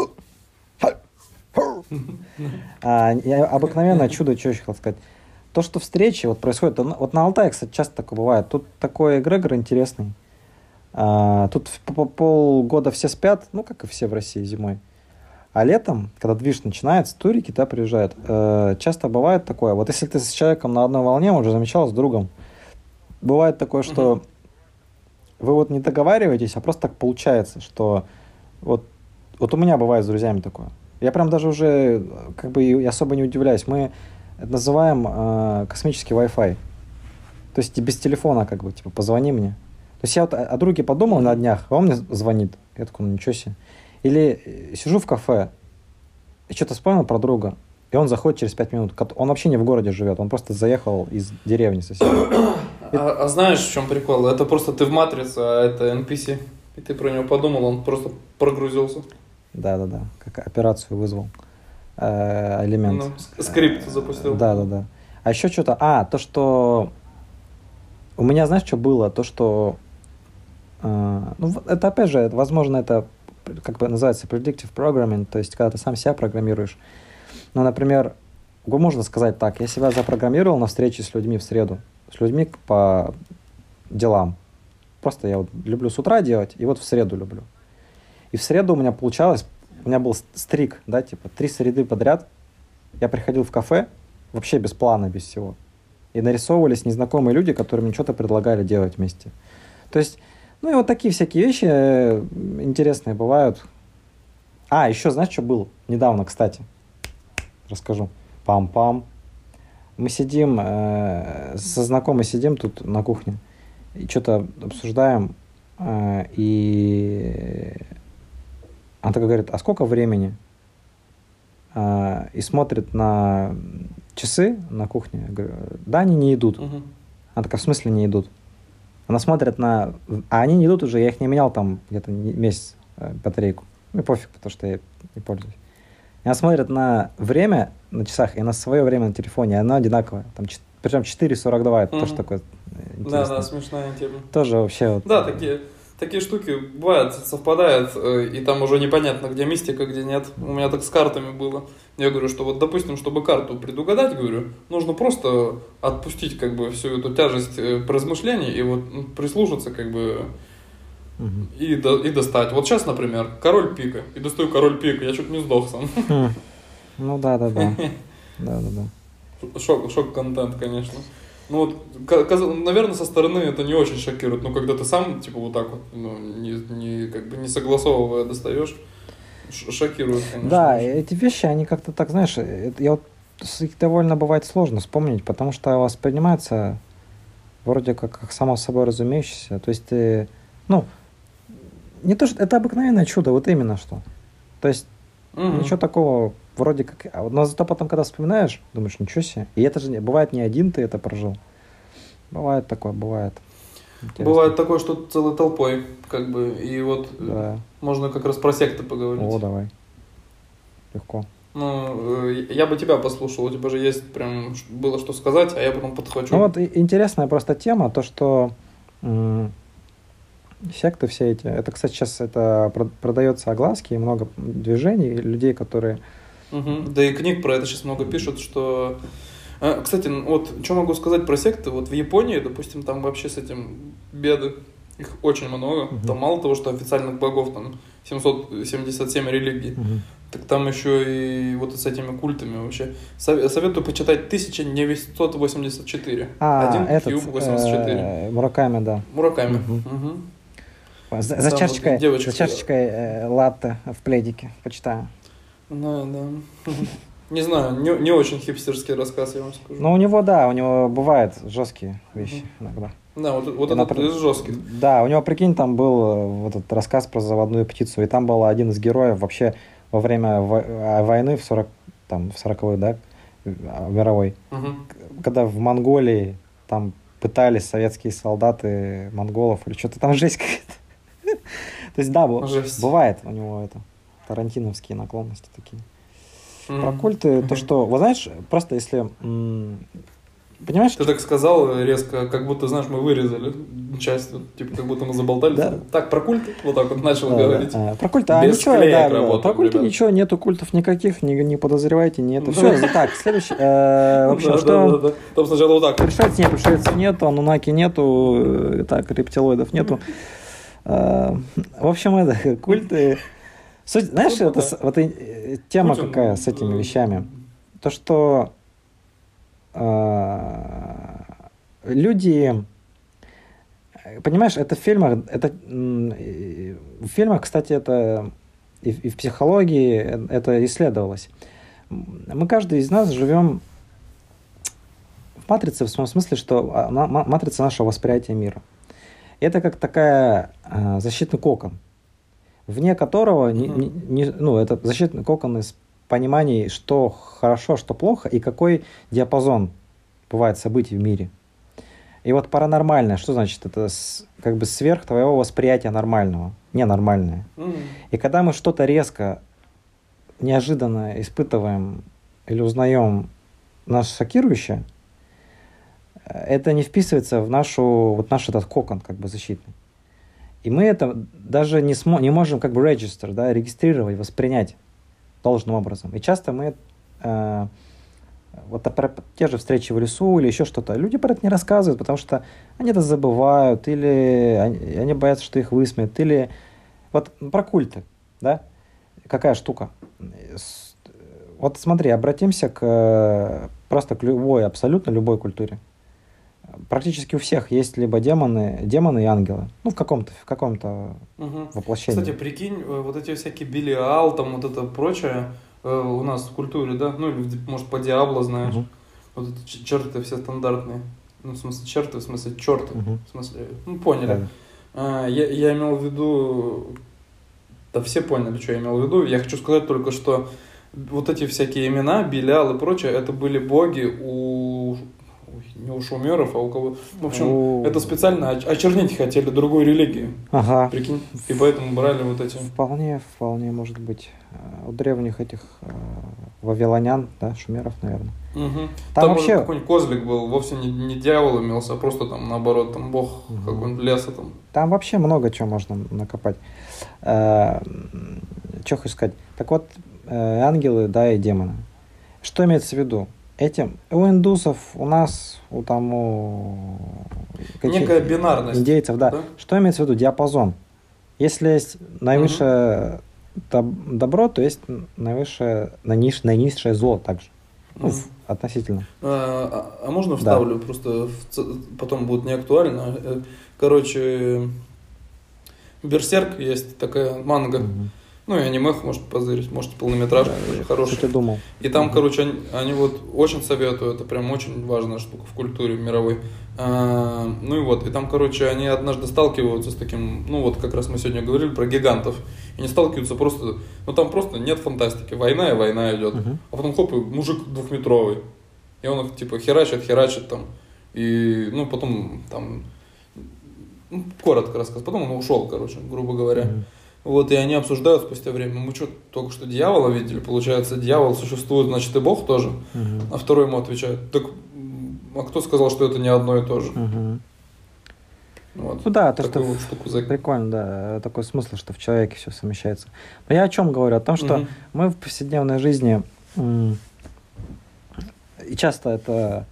А, я обыкновенное чудо, что еще хотел сказать. То, что встречи вот происходит, ну, вот на Алтае, кстати, часто такое бывает. Тут такой эгрегор интересный. А, тут полгода все спят, ну, как и все в России зимой. А летом, когда движ начинается, турики да, приезжают. Э, часто бывает такое, вот если ты с человеком на одной волне, он уже замечал с другом, бывает такое, что вы вот не договариваетесь, а просто так получается, что вот, вот у меня бывает с друзьями такое. Я прям даже уже как бы и особо не удивляюсь. Мы это называем э, космический Wi-Fi. То есть без телефона как бы, типа, позвони мне. То есть я вот о, о друге подумал на днях, а он мне звонит. Я такой, ну ничего себе. Или э, сижу в кафе, и что-то вспомнил про друга, и он заходит через пять минут. Он вообще не в городе живет, он просто заехал из деревни соседней. А, а знаешь, в чем прикол? Это просто ты в матрице, а это NPC. И ты про него подумал, он просто прогрузился. Да-да-да, как операцию вызвал. Э, элемент. Ну, ск- скрипт запустил. Да, да, да. А еще что-то. А, то, что у меня, знаешь, что было? То, что э, ну, это опять же, возможно, это как бы называется predictive programming, то есть когда ты сам себя программируешь. Ну, например, можно сказать так, я себя запрограммировал на встрече с людьми в среду, с людьми по делам. Просто я вот люблю с утра делать, и вот в среду люблю. И в среду у меня получалось, у меня был стрик, да, типа три среды подряд. Я приходил в кафе, вообще без плана, без всего. И нарисовывались незнакомые люди, которые мне что-то предлагали делать вместе. То есть, ну и вот такие всякие вещи э, интересные бывают. А, еще знаешь, что был недавно, кстати? Расскажу. Пам-пам. Мы сидим, э, со знакомой сидим тут на кухне, и что-то обсуждаем, э, и она такая говорит, а сколько времени? А, и смотрит на часы на кухне. Я говорю, да, они не идут. Она такая, в смысле не идут? Она смотрит на... А они не идут уже, я их не менял там где-то месяц э, батарейку. Ну, пофиг, потому что я не пользуюсь. И она смотрит на время на часах и на свое время на телефоне, оно одинаковое. Там, причем 4.42, это тоже Мгм. такое э, Да, интересное. да, смешная тема. Тоже вообще вот... Да, такие, такие штуки бывают, совпадают, э, и там уже непонятно, где мистика, где нет. У меня так с картами было. Я говорю, что вот, допустим, чтобы карту предугадать, говорю, нужно просто отпустить как бы всю эту тяжесть э, размышлений и вот прислушаться как бы Мгм. и, до- и достать. Вот сейчас, например, король пика. И достаю король пика, я чуть не сдох сам. Хм. Ну да, да, да. Да, да, да. Шок, шок-контент, конечно. Ну вот, наверное, со стороны это не очень шокирует, но когда ты сам, типа, вот так вот, ну, не, не, как бы не согласовывая достаешь, шокирует, конечно. Да, очень. эти вещи, они как-то так, знаешь, я вот их довольно бывает сложно вспомнить, потому что воспринимается вроде как, как само собой разумеющееся. То есть ты, ну, не то, что это обыкновенное чудо, вот именно что. То есть Мгм. ничего такого вроде как... а Но зато потом, когда вспоминаешь, думаешь, ничего себе. И это же не, бывает не один ты это прожил. Бывает такое, бывает. Интересно. Бывает такое, что целой толпой, как бы, и вот э, Да. можно как раз про секты поговорить. О, давай. Легко. Ну, э, я бы тебя послушал, у тебя же есть прям было что сказать, а я потом подхвачу. Ну вот интересная просто тема, то что секты все эти, это, кстати, сейчас это про- продается огласки, и много движений, людей, которые... Мгм. Да и книг про это сейчас много пишут, что... А, Кстати, вот что могу сказать про секты, вот в Японии, допустим, там вообще с этим беды, их очень много, Мгм. там мало того, что официальных богов там 777 религий, Мгм. так там еще и вот с этими культами вообще. Сове- Советую почитать 1984. А, Один этот, Кьюб 84. э, Мураками, да. Мураками. Мгм. Мгм. За, за чашечкой, девочка- за чашечкой э, латте в пледике, почитаю. Да, да. Не знаю, не, не очень хипстерский рассказ, я вам скажу. Но у него, да, у него бывают жесткие вещи иногда. Да, вот, вот этот из жестких. Да, у него, прикинь, там был э, вот этот рассказ про заводную птицу, и там был один из героев вообще во время а, войны в 40, там, в 40 да, а, мировой, Мгм. когда в Монголии там пытались советские солдаты монголов или что-то там жесть какая-то. То есть, да, Жесть. бывает у него это, тарантиновские наклонности такие. Мгм. Про культы, то Мгм. что, вот знаешь, просто если Понимаешь? Ты так сказал резко, как будто, знаешь, мы вырезали часть, типа, как будто мы заболтались. Да. Так, про культ вот так вот начал Да, говорить. да. А, Про культ, а Без ничего, да, работаем, про культы ребят. ничего, нету культов никаких, не, не подозревайте, нету. Да. Все, так, следующий. э, В общем, что... Там сначала вот так. Пришельцев нет, пришельцев нету, анунаки нету, э, так, рептилоидов нету. Э, В общем, это культы. Суть, знаешь, Ну, это, вот и- тема какая с этими э, вещами? То, что э, люди, э, понимаешь, это в фильмах, это в фильмах, кстати, это и, в- и в психологии э, это исследовалось. Мы каждый из нас живем в матрице в том смысле, что ма- ма- матрица нашего восприятия мира. Это как такая а, защитный кокон, вне которого не, не- не- ну это защитный кокон из пониманий, что хорошо, что плохо и какой диапазон бывает событий в мире. И вот паранормальное, что значит? Это с- как бы сверх твоего восприятия нормального, ненормальное. М. И когда мы что-то резко, неожиданно испытываем или узнаем нас шокирующее, э, это не вписывается в нашу, вот наш этот кокон как бы защитный. И мы это даже не, смо- не можем как бы register, да, регистрировать, воспринять должным образом. И часто мы э, вот про те же встречи в лесу или еще что-то, люди про это не рассказывают, потому что они это забывают, или они, они боятся, что их высмеют, или вот про культы, да, какая штука. Вот смотри, обратимся к э, просто к любой, абсолютно любой культуре. Практически у всех есть либо демоны, демоны и ангелы. Ну, в каком-то, в каком-то Мгм. воплощении. Кстати, прикинь, э, вот эти всякие Белиал, там вот это прочее э, у нас в культуре, да, ну или может по Диабло знаешь, Мгм. вот эти черты все стандартные. Ну, в смысле, черты, в смысле, черты. Мгм. В смысле, ну, поняли. Да. А, я, я имел в виду, да все поняли, что я имел в виду. Я хочу сказать только, что вот эти всякие имена, Белиал и прочее, это были боги у, не у шумеров, а у кого. В общем, У- это специально оч- очернить хотели другой религии. Ага. Прикинь. И поэтому брали вот эти. Вполне, вполне может быть. Э, У древних этих э, вавилонян, да, шумеров, наверное. Мгм. Там Там, вообще- какой-нибудь козлик был, вовсе не, не дьявол имелся, а просто там наоборот, там бог Мгм. какой-нибудь леса там. Там вообще много чего можно накопать. Что хочу сказать? Так вот, э, ангелы, да, и демоны. Что имеется в виду? Этим у индусов, у нас, у там у каких- Некая бинарность. индейцев, да. да? Что имеется в виду? Диапазон. Если есть наивысшее доб- добро, то есть наивысшее, наиш- наинизшее зло также. Ну, в- относительно. А, а- можно Да. вставлю? Просто в потом будет не актуально. Э, Короче, Берсерк есть такая манга. Мгм. Ну и аниме, может позырить, может полнометражка тоже хорошая. Что ты думал? И там, Мгм. короче, они, они вот очень советуют, это прям очень важная штука в культуре мировой. А, ну и вот, и там, короче, они однажды сталкиваются с таким, ну вот как раз мы сегодня говорили про гигантов. И они сталкиваются просто, ну там просто нет фантастики, война и война идет. Мгм. А потом хоп, и мужик двухметровый. И он их типа херачит, херачит там. И, ну, потом там, ну, коротко рассказ. Потом он ушел, короче, грубо говоря. Мгм. Вот, и они обсуждают спустя время. Мы что, только что дьявола видели? Получается, дьявол существует, значит, и Бог тоже. Мгм. А второй ему отвечает, так, а кто сказал, что это не одно и то же? Мгм. Вот. Ну да, то, что вот штуку за... прикольно, да, такой смысл, что в человеке все совмещается. Но я о чем говорю? О том, что Мгм. мы в повседневной жизни, и часто это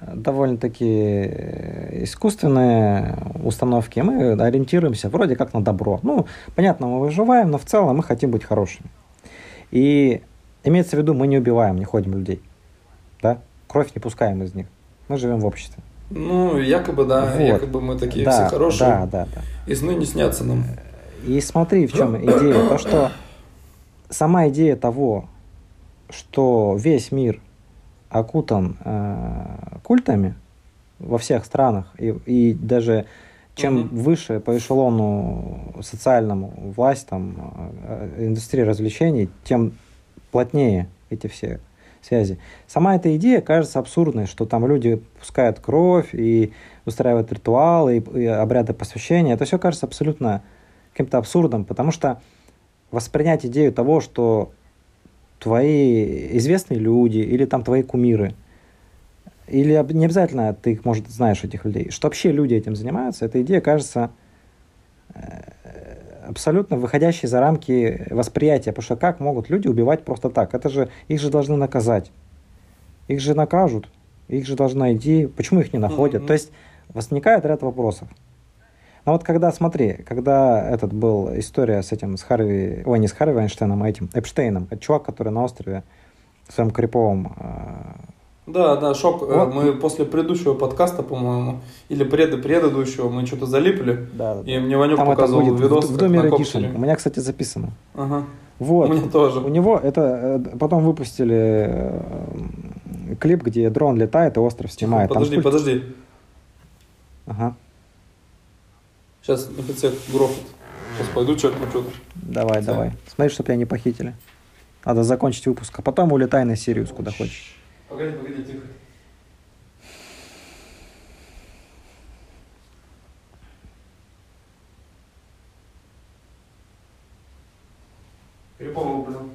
довольно-таки э, искусственные установки, мы ориентируемся вроде как на добро. Ну, понятно, мы выживаем, но в целом мы хотим быть хорошими. И имеется в виду, мы не убиваем, не ходим людей. Да? Кровь не пускаем из них. Мы живем в обществе. Ну, якобы, да, Вот. якобы мы такие да, все хорошие. Да, да, да. И сны не снятся нам. И смотри, в чем идея. То, что сама идея того, что весь мир окутан э, культами во всех странах, и, и даже чем Мгм. выше по эшелону социальному власть, там, э, индустрия развлечений, тем плотнее эти все связи. Сама эта идея кажется абсурдной, что там люди пускают кровь и устраивают ритуалы и, и обряды посвящения. Это все кажется абсолютно каким-то абсурдом, потому что воспринять идею того, что твои известные люди или там твои кумиры или не обязательно ты их, может, знаешь, этих людей, что вообще люди этим занимаются, эта идея кажется э, абсолютно выходящей за рамки восприятия, потому что как могут люди убивать просто так? Это же, их же должны наказать. Их же накажут, их же должны найти, почему их не находят? Мгм. То есть возникает ряд вопросов. Но вот когда, смотри, когда этот был история с этим, с Харви, ой, не с Харви Эйнштейном, а этим, Эпштейном, это чувак, который на острове в своем Криповом э, Да, да, шок. Э, Вот. Мы после предыдущего подкаста, по-моему, или пред предыдущего, мы что-то залипли. да, да, И мне Ванюк Там это показывал будет в- видос, в, как доме коптере. У меня, кстати, записано. Ага. Вот. У меня тоже. У него это э, потом выпустили клип, где дрон летает и остров снимает. Там Подожди, сколько- подожди. Ага. Сейчас на пицце грохнут. Сейчас пойду чекну что-то. Давай, Всё. давай. Смотри, чтобы тебя не похитили. Надо закончить выпуск, а потом улетай на Сириус, куда хочешь. Погоди, погоди, тихо. Крипово, блин.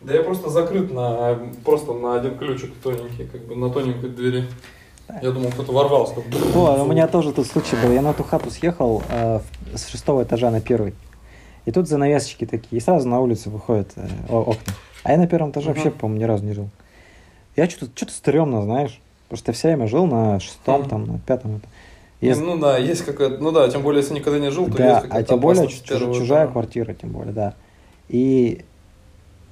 Да я просто закрыт на просто на один ключик тоненький, как бы на тоненькой двери. Я думал, кто-то ворвался. О, у меня тоже тут случай был. Я на ту хату съехал э, с шестого этажа на первый. И тут занавесочки такие. И сразу на улицу выходят э, окна. А я на первом этаже Ага. вообще, по-моему, ни разу не жил. Я что-то что стрёмно, знаешь. Потому что я все время жил на шестом, Мгм. там, на пятом. это. Если- Ну да, есть какая-то, ну да, тем более, если никогда не жил, то да, есть а какая-то тем более чуж- первого чужая этажа. квартира, тем более, да. И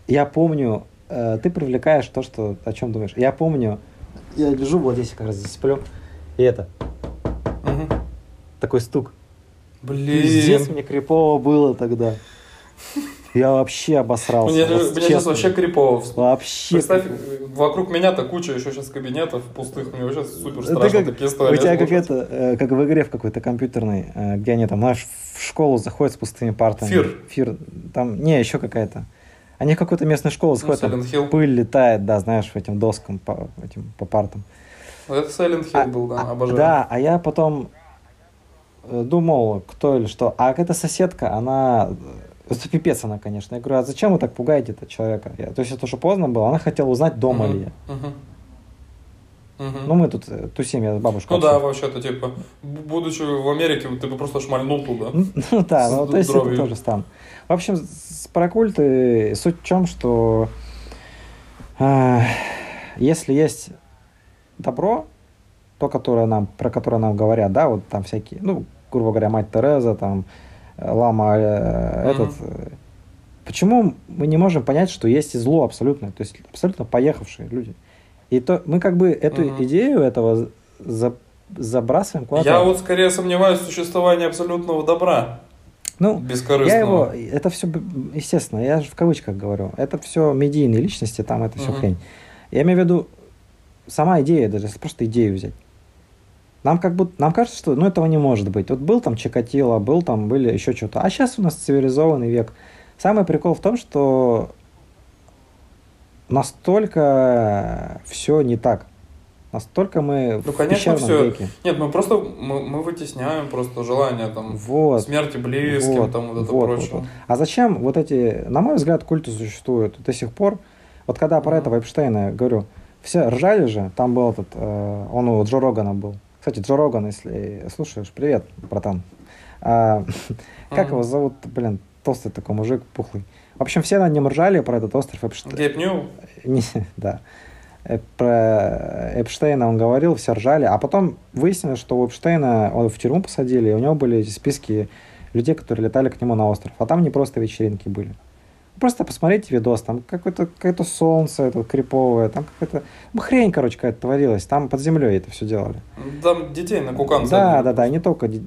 я помню, э, ты привлекаешь то, что о чем думаешь. Я помню, я лежу вот здесь, как раз здесь сплю, и это, Мгм. такой стук. Блин. Пиздец мне крипово было тогда. Я вообще обосрался. Мне, вот мне сейчас вообще крипово. Вообще. Представь, вокруг меня-то куча еще сейчас кабинетов пустых, мне вообще супер страшно как- такие у истории. тебя как слушать. это, э, как в игре в какой-то компьютерной, э, где они там, знаешь, в школу заходят с пустыми партами. Фир. Фир. Там, не, еще какая-то. Они в какую-то местную школу заходят, там Silent Hill. пыль летает, да, знаешь, по этим доскам, по, этим, по партам. Ну, Это Silent Hill А- был, да, а- обожаю. Да, а я потом э, думал, кто или что. А эта соседка, она... э, Это пипец она, конечно. Я говорю, а зачем вы так пугаете этого человека? Я- то есть это уже поздно было, она хотела узнать, дома Мгм, ли я. мгм. Мгм. Ну, мы тут э, тусим, я с бабушкой. Ну да, вообще-то, типа, будучи в Америке, ты бы просто шмальнул туда. Ну ну да, ну, то есть это тоже стан. В общем, с про культы суть в чем, что а, если есть добро, то, которое нам, про которое нам говорят, да, вот там всякие, ну, грубо говоря, мать Тереза, там, э, лама э, этот, э, почему мы не можем понять, что есть и зло абсолютно, то есть абсолютно поехавшие люди. И то мы как бы эту Мгм. идею этого за- забрасываем куда-то. Я вот скорее сомневаюсь в существовании абсолютного добра. ну. Я его, это все, естественно, я же в кавычках говорю, это все медийные личности, там это все Мгм. хрень. Я имею в виду, сама идея, даже если просто идею взять. Нам как будто, нам кажется, что ну этого не может быть. Вот был там Чикатило, был там, были еще что-то. А сейчас у нас цивилизованный век. Самый прикол в том, что настолько все не так. Настолько мы Ну, в конечно, все. веке. Нет, мы просто, мы, мы вытесняем просто желание там Вот. смерти близким, Вот, там вот это вот, прочее. вот, вот. А зачем вот эти, на мой взгляд, культы существуют до сих пор. Вот когда про Мгм. этого Эпштейна говорю, все ржали же, там был этот, э, он у Джо Рогана был. Кстати, Джо Роган, если слушаешь, привет, братан. А, как его зовут, блин, толстый такой мужик, пухлый. В общем, все на нем ржали про этот остров Нью? Не, да. Э, Про Эпштейна он говорил, все ржали. А потом выяснилось, что у Эпштейна он в тюрьму посадили, и у него были списки людей, которые летали к нему на остров. А там не просто вечеринки были. Просто посмотрите видос, там какое-то какое солнце это криповое, там какая-то ну, хрень, короче, какая-то творилась. Там под землей это все делали. Там детей на кукан да, садили. да, да, не только ди-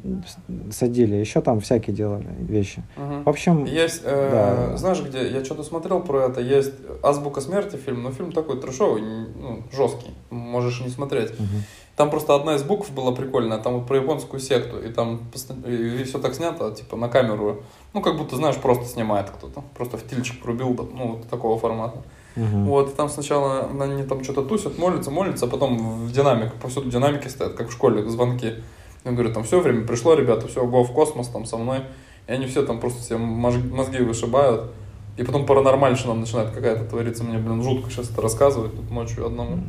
садили, еще там всякие делали вещи. Мгм. В общем, Есть, э, да. знаешь, где я что-то смотрел про это, есть Азбука смерти фильм, но фильм такой трешовый, ну, жесткий, можешь не смотреть. мгм. Там просто одна из букв была прикольная, там вот про японскую секту, и там и все так снято, типа на камеру, ну как будто, знаешь, просто снимает кто-то, просто в тильчик врубил, да, ну вот такого формата. Мгм. Вот, и там сначала они там что-то тусят, молятся, молятся, а потом в динамик, повсюду динамики стоят, как в школе, звонки. Я говорю, там все время пришло, ребята, все, го в космос там со мной. И они все там просто мож- мозги вышибают. И потом паранормальщина начинает какая-то твориться. Мне, блин, жутко сейчас это рассказывать тут ночью одному.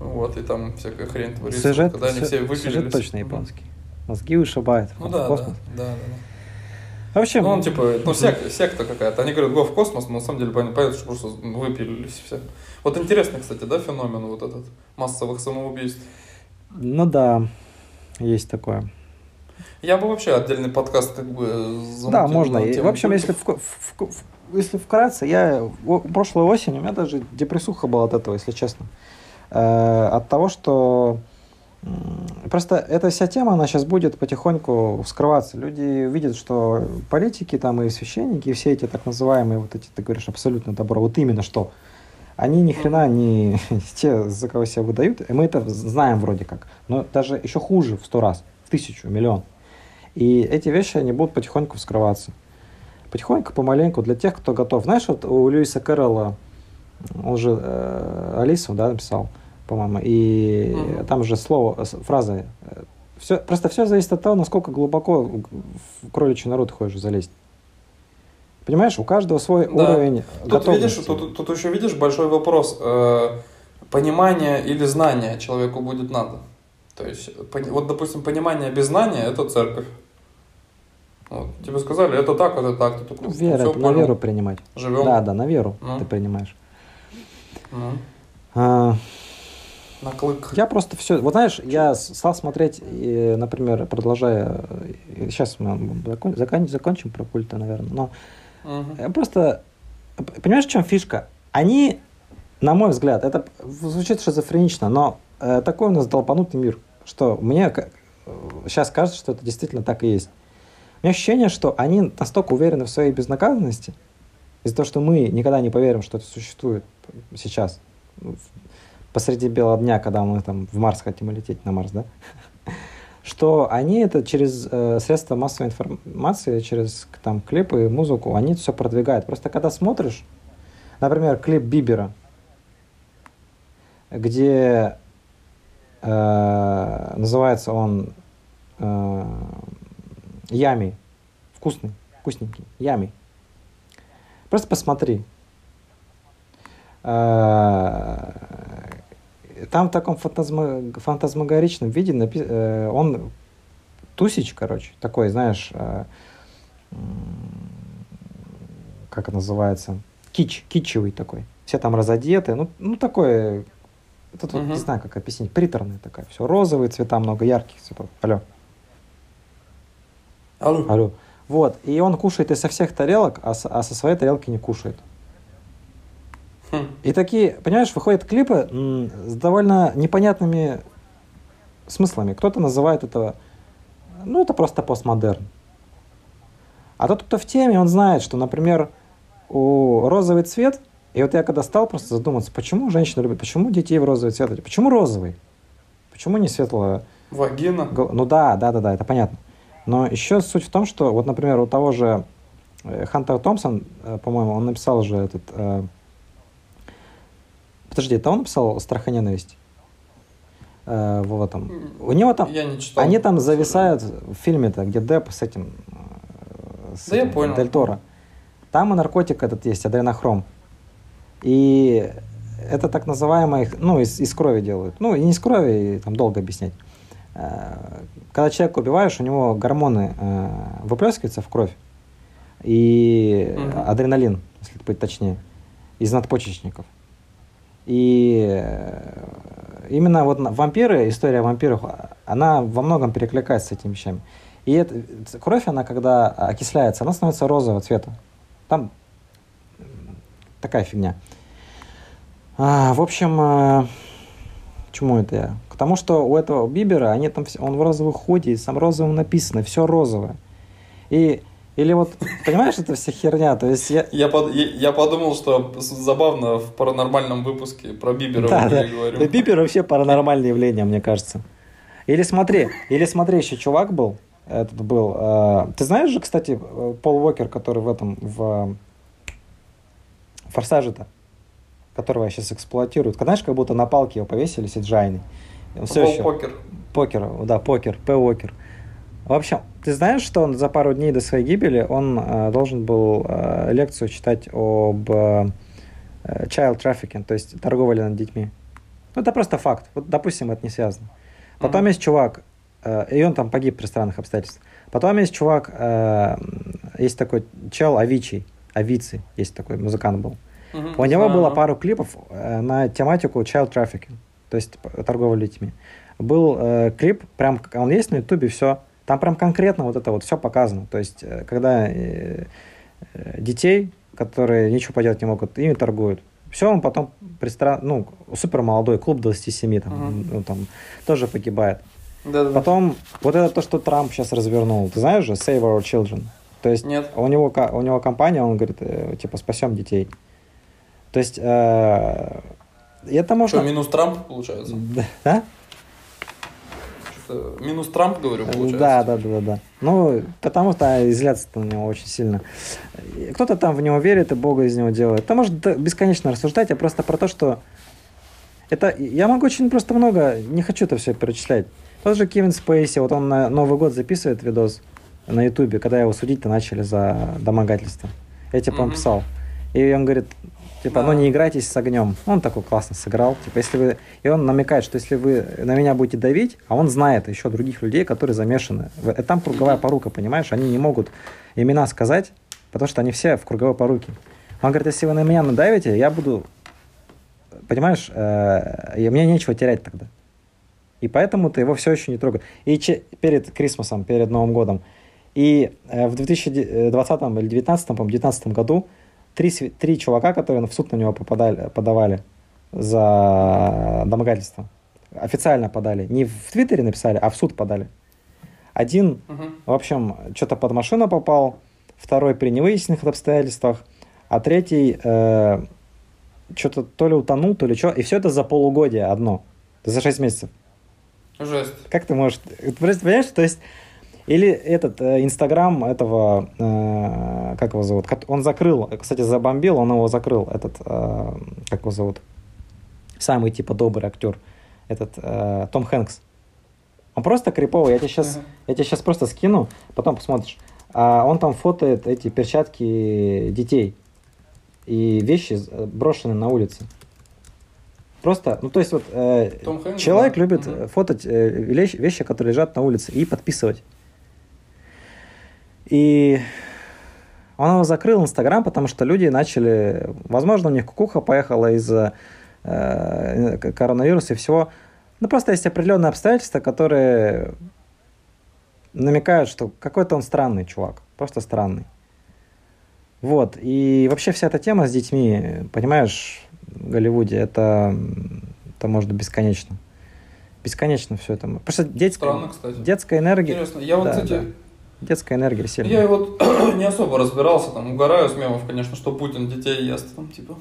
Вот, и там всякая хрень творится. Сюжет, когда они все выпилились. сюжет точно японский. Мозги вышибает. Ну в да, да, да, да, В да. общем, Ну, он типа, ну, сек- секта какая-то. Они говорят, го в космос, но на самом деле пон- понятно, что просто выпилились все. Вот интересный, кстати, да, феномен вот этот массовых самоубийств. ну да, есть такое. Я бы вообще отдельный подкаст как бы замутил Да, можно. И, в общем, если, в- в- в- если вкратце, я прошлой осенью, у меня даже депрессуха была от этого, если честно. Э, от того, что просто эта вся тема, она сейчас будет потихоньку вскрываться. Люди видят, что политики там и священники, и все эти так называемые, вот эти, ты говоришь, абсолютно добро, вот именно что, они ни хрена не те, за кого себя выдают, и мы это знаем вроде как, но даже еще хуже в сто раз, в тысячу, миллион. И эти вещи, они будут потихоньку вскрываться. Потихоньку, помаленьку, для тех, кто готов. Знаешь, вот у Льюиса Кэрролла, он же э, Алису, да, написал, по-моему, и Мгм. там же слово, фраза, все, просто все зависит от того, насколько глубоко в кроличью нору ты хочешь залезть. Понимаешь, у каждого свой Да. уровень Тут видишь, готовности. тут, тут еще видишь большой вопрос. э, понимание или знание человеку будет надо. То есть, вот, допустим, понимание без знания – это церковь. Вот, тебе сказали, это так, это так. Ты такой, Вера, «Всё, это на понял, веру принимать. Живем. Да, да, на веру Ну. ты принимаешь. Ну, А, на клык. Я просто все, вот знаешь, я стал смотреть, и, например, продолжая, сейчас мы закон- закон- закончим про культы, наверное, но я просто, понимаешь, в чем фишка? Они, на мой взгляд, это звучит шизофренично, но э, такой у нас долбанутый мир, что мне сейчас кажется, что это действительно так и есть. У меня ощущение, что они настолько уверены в своей безнаказанности, из-за того, что мы никогда не поверим, что это существует сейчас, посреди белого дня, когда мы там в Марс хотим лететь на Марс, да? Что они это через э, средства массовой информации, через там клипы, музыку, они все продвигают. Просто когда смотришь, например, клип Бибера, где э, называется он э, Ями, вкусный, вкусненький, Ями. Просто посмотри. Э, Там в таком фантазмагоричном виде напи- э, он тусич, короче, такой, знаешь, э, как это называется, кич, кичевый такой. Все там разодеты, ну, ну такой, это тут Мгм. не знаю, как объяснить, приторный такая, все розовые цвета, много ярких цветов. Алло. Алло. Алло. Вот, и он кушает из со всех тарелок, а, с- а со своей тарелки не кушает. Хм. И такие, понимаешь, выходят клипы с довольно непонятными смыслами. Кто-то называет это, ну, это просто постмодерн. А тот, кто в теме, он знает, что, например, у розовый цвет, и вот я когда стал просто задуматься, почему женщины любят, почему детей в розовый цвет, почему розовый? Почему не светло? Вагина. Ну да, да, да, да, это понятно. Но еще суть в том, что вот, например, у того же э, Хантер Томпсон, э, по-моему, он написал же этот... Подожди, это он написал «Страх и ненависть»? Э, в этом. У него там... Я не читал. Они там зависают в фильме-то, где Депп с этим... э, с Да я этим, понял. Дель Торо. Там и наркотик этот есть, адренохром. И это так называемый, ну, из, из крови делают. Ну, и не из крови, и там долго объяснять. Э, Когда человека убиваешь, у него гормоны э, выплескиваются в кровь. И Мгм. адреналин, если быть точнее, из надпочечников. И э, именно вот вампиры, история о вампирах, она во многом перекликается с этими вещами. И эта кровь, она когда окисляется, она становится розового цвета. Там такая фигня. А, в общем, э, к чему это я? К тому, что у этого Бибера, они там, он в розовом худи, и сам розовым написано, все розовое. И, или вот, понимаешь, это вся херня, то есть я... Я, под- я, я подумал, что забавно в паранормальном выпуске про Бибера Да, да. переговорим. Да, Бибер вообще паранормальное явление, мне кажется. Или смотри, или смотри, еще чувак был, этот был, э, ты знаешь же, кстати, э, Пол Уокер, который в этом, в э, Форсаже-то, которого сейчас эксплуатируют, знаешь, как будто на палке его повесили CGI ный. Он все Пол еще... Уокер. Уокер, да, Уокер, П. Уокер. В общем, ты знаешь, что он за пару дней до своей гибели он э, должен был э, лекцию читать об э, child trafficking, то есть торговле над детьми. Ну, это просто факт. Вот, допустим, это не связано. Потом Мгм. есть чувак, э, и он там погиб при странных обстоятельствах. Потом есть чувак, э, есть такой чел Авичи, Авици, есть такой музыкант был. Мгм, У него знаю, было пару клипов э, на тематику child trafficking, то есть торговля детьми. Был э, клип, прям он есть на ютубе, все. Там прям конкретно вот это вот все показано. То есть, э, когда э, э, детей, которые ничего поделать не могут, ими торгуют. Все, он потом пристра... ну, супер молодой, клуб 27, там, Мгм. ну, там тоже погибает. Да-да-да. Потом, вот это то, что Трамп сейчас развернул, ты знаешь же, Save Our Children. То есть Нет. у него, у него компания, он говорит, типа, спасем детей. То есть, э, это можно... Что, минус Трамп получается? Да? Что-то Минус Трамп, говорю, получается? Да, да, да, да. Ну, потому что изляться на него очень сильно. Кто-то там в него верит и Бога из него делает. Это может д- бесконечно рассуждать, а просто про то, что это я могу очень просто много, не хочу это все перечислять. Тот же Кевин Спейси, вот он на Новый год записывает видос на Ютубе, когда его судить-то начали за домогательство. Я типа он Мгм. писал. И он говорит, типа, ну Да. не играйтесь с огнем. Он такой классно сыграл. Типа, если вы... И он намекает, что если вы на меня будете давить, а он знает еще других людей, которые замешаны. э, Там круговая порука, понимаешь? Они не могут имена сказать, потому что они все в круговой поруке. Он говорит, если вы на меня надавите, я буду... Понимаешь, э, мне нечего терять тогда. И поэтому ты его все еще не трогай. И че- перед Крисмасом, перед Новым годом. И э, в 2020 или 2019, по-моему, 2019 году три, три чувака, которые в суд на него попадали, подавали за домогательство. Официально подали. Не в Твиттере написали, а в суд подали. Один, Мгм. в общем, что-то под машину попал, второй при невыясненных обстоятельствах, а третий что-то то ли утонул, то ли что. И все это за полугодие одно. За 6 месяцев. Жесть. Как ты можешь... Понимаешь, то есть... Или этот э, Инстаграм этого, э, как его зовут, он закрыл, кстати, забомбил, он его закрыл, этот, э, как его зовут, самый типа добрый актер, этот э, Том Хэнкс. Он просто криповый, я тебе сейчас, Ага. я тебе сейчас просто скину, потом посмотришь. А он там фотоет эти перчатки детей и вещи э, брошенные на улице. Просто, ну то есть вот э, Том Хэнкс, человек да. любит Мгм. э, фотать э, вещи, которые лежат на улице, и подписывать. И он его закрыл Инстаграм, потому что люди начали, возможно, у них кукуха поехала из-за э, коронавируса и всего. Ну просто есть определенные обстоятельства, которые намекают, что какой-то он странный чувак, просто странный. Вот, и вообще вся эта тема с детьми, понимаешь, в Голливуде, это, это может быть бесконечно. Бесконечно все это. Что детская, Странно, кстати. детская энергия... Интересно. Я вот, Да, кстати, да. Детская энергия сильная. я вот не особо разбирался, там, угораю с мемов, конечно, что Путин детей ест, там, типа,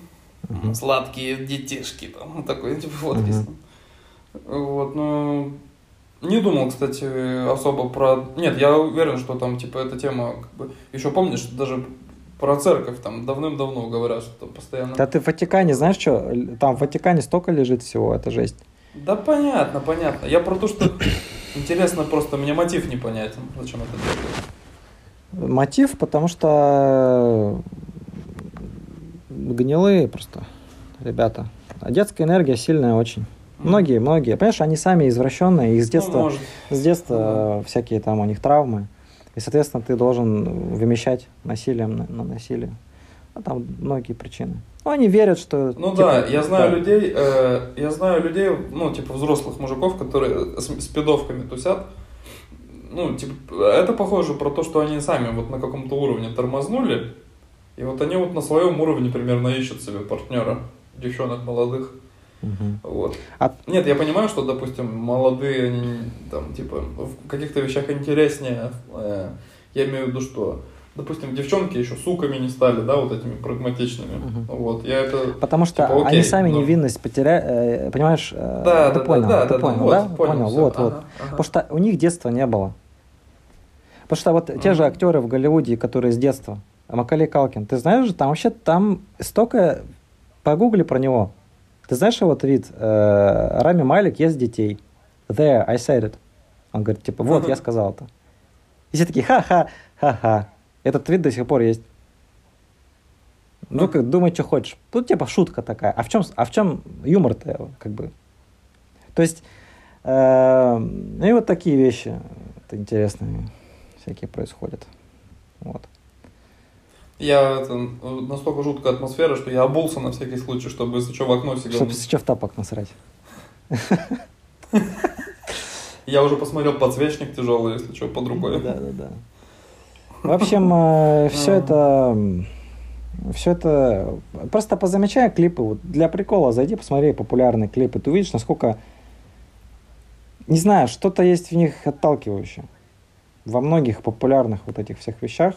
Мгм. сладкие детишки, там, такой, типа, фотки. Там. Вот, ну, не думал, кстати, особо про... Нет, я уверен, что там, типа, эта тема, как бы, еще помнишь, даже про церковь там давным-давно говорят, что там постоянно... Да ты в Ватикане, знаешь что? Там в Ватикане столько лежит всего, это жесть. Да понятно, понятно. Я про то, что интересно просто, мне мотив непонятен, зачем это делать. Мотив, потому что гнилые просто ребята. А детская энергия сильная очень. Многие, многие. Понимаешь, они сами извращенные, их с Ну, детства, может. с детства всякие там у них травмы. И, соответственно, ты должен вымещать насилием на, на насилие. А там многие причины. Ну, они верят, что... Ну типа, да, я знаю да. людей, э, я знаю людей, ну, типа взрослых мужиков, которые с, с пидовками тусят. Ну, типа, это похоже про то, что они сами вот на каком-то уровне тормознули, и вот они вот на своем уровне примерно ищут себе партнера, девчонок молодых. Мгм. Вот. А- Нет, я понимаю, что, допустим, молодые, они там, типа, в каких-то вещах интереснее. э, я имею в виду, что, допустим, девчонки еще суками не стали, да, вот этими прагматичными. Мгм. Вот, я это... Потому что Типа, окей, они сами ну. невинность потеряли, понимаешь? э, Да, ты да, понял, да, ты да, понял, да, да? вот, понял, всё, вот, вот. ага, ага. Потому что у них детства не было. Потому что вот те же актеры в Голливуде, которые с детства, Макалей Калкин, ты знаешь же, там вообще там столько... Погугли про него. Ты знаешь его твит? Э, Рами Малик ест детей. There, I said it. Он говорит, типа, вот, Ага. я сказал это. И все такие, ха-ха, ха-ха. Этот твит до сих пор есть. Ну, как, думай, что хочешь. Тут, типа, шутка такая. А в чем, а в чем юмор-то, как бы? То есть, э, ну и вот такие вещи это интересные всякие происходят. Вот. Я это, настолько жуткая атмосфера, что я обулся на всякий случай, чтобы если что в окно сигануть. Чтобы сейчас в тапок насрать. Я уже посмотрел подсвечник тяжелый, если что, под рукой. Да, да, да. В общем, все это все это просто позамечай клипы. Вот для прикола зайди посмотри популярные клипы. Ты увидишь насколько не знаю что-то есть в них отталкивающее. Во многих популярных вот этих всех вещах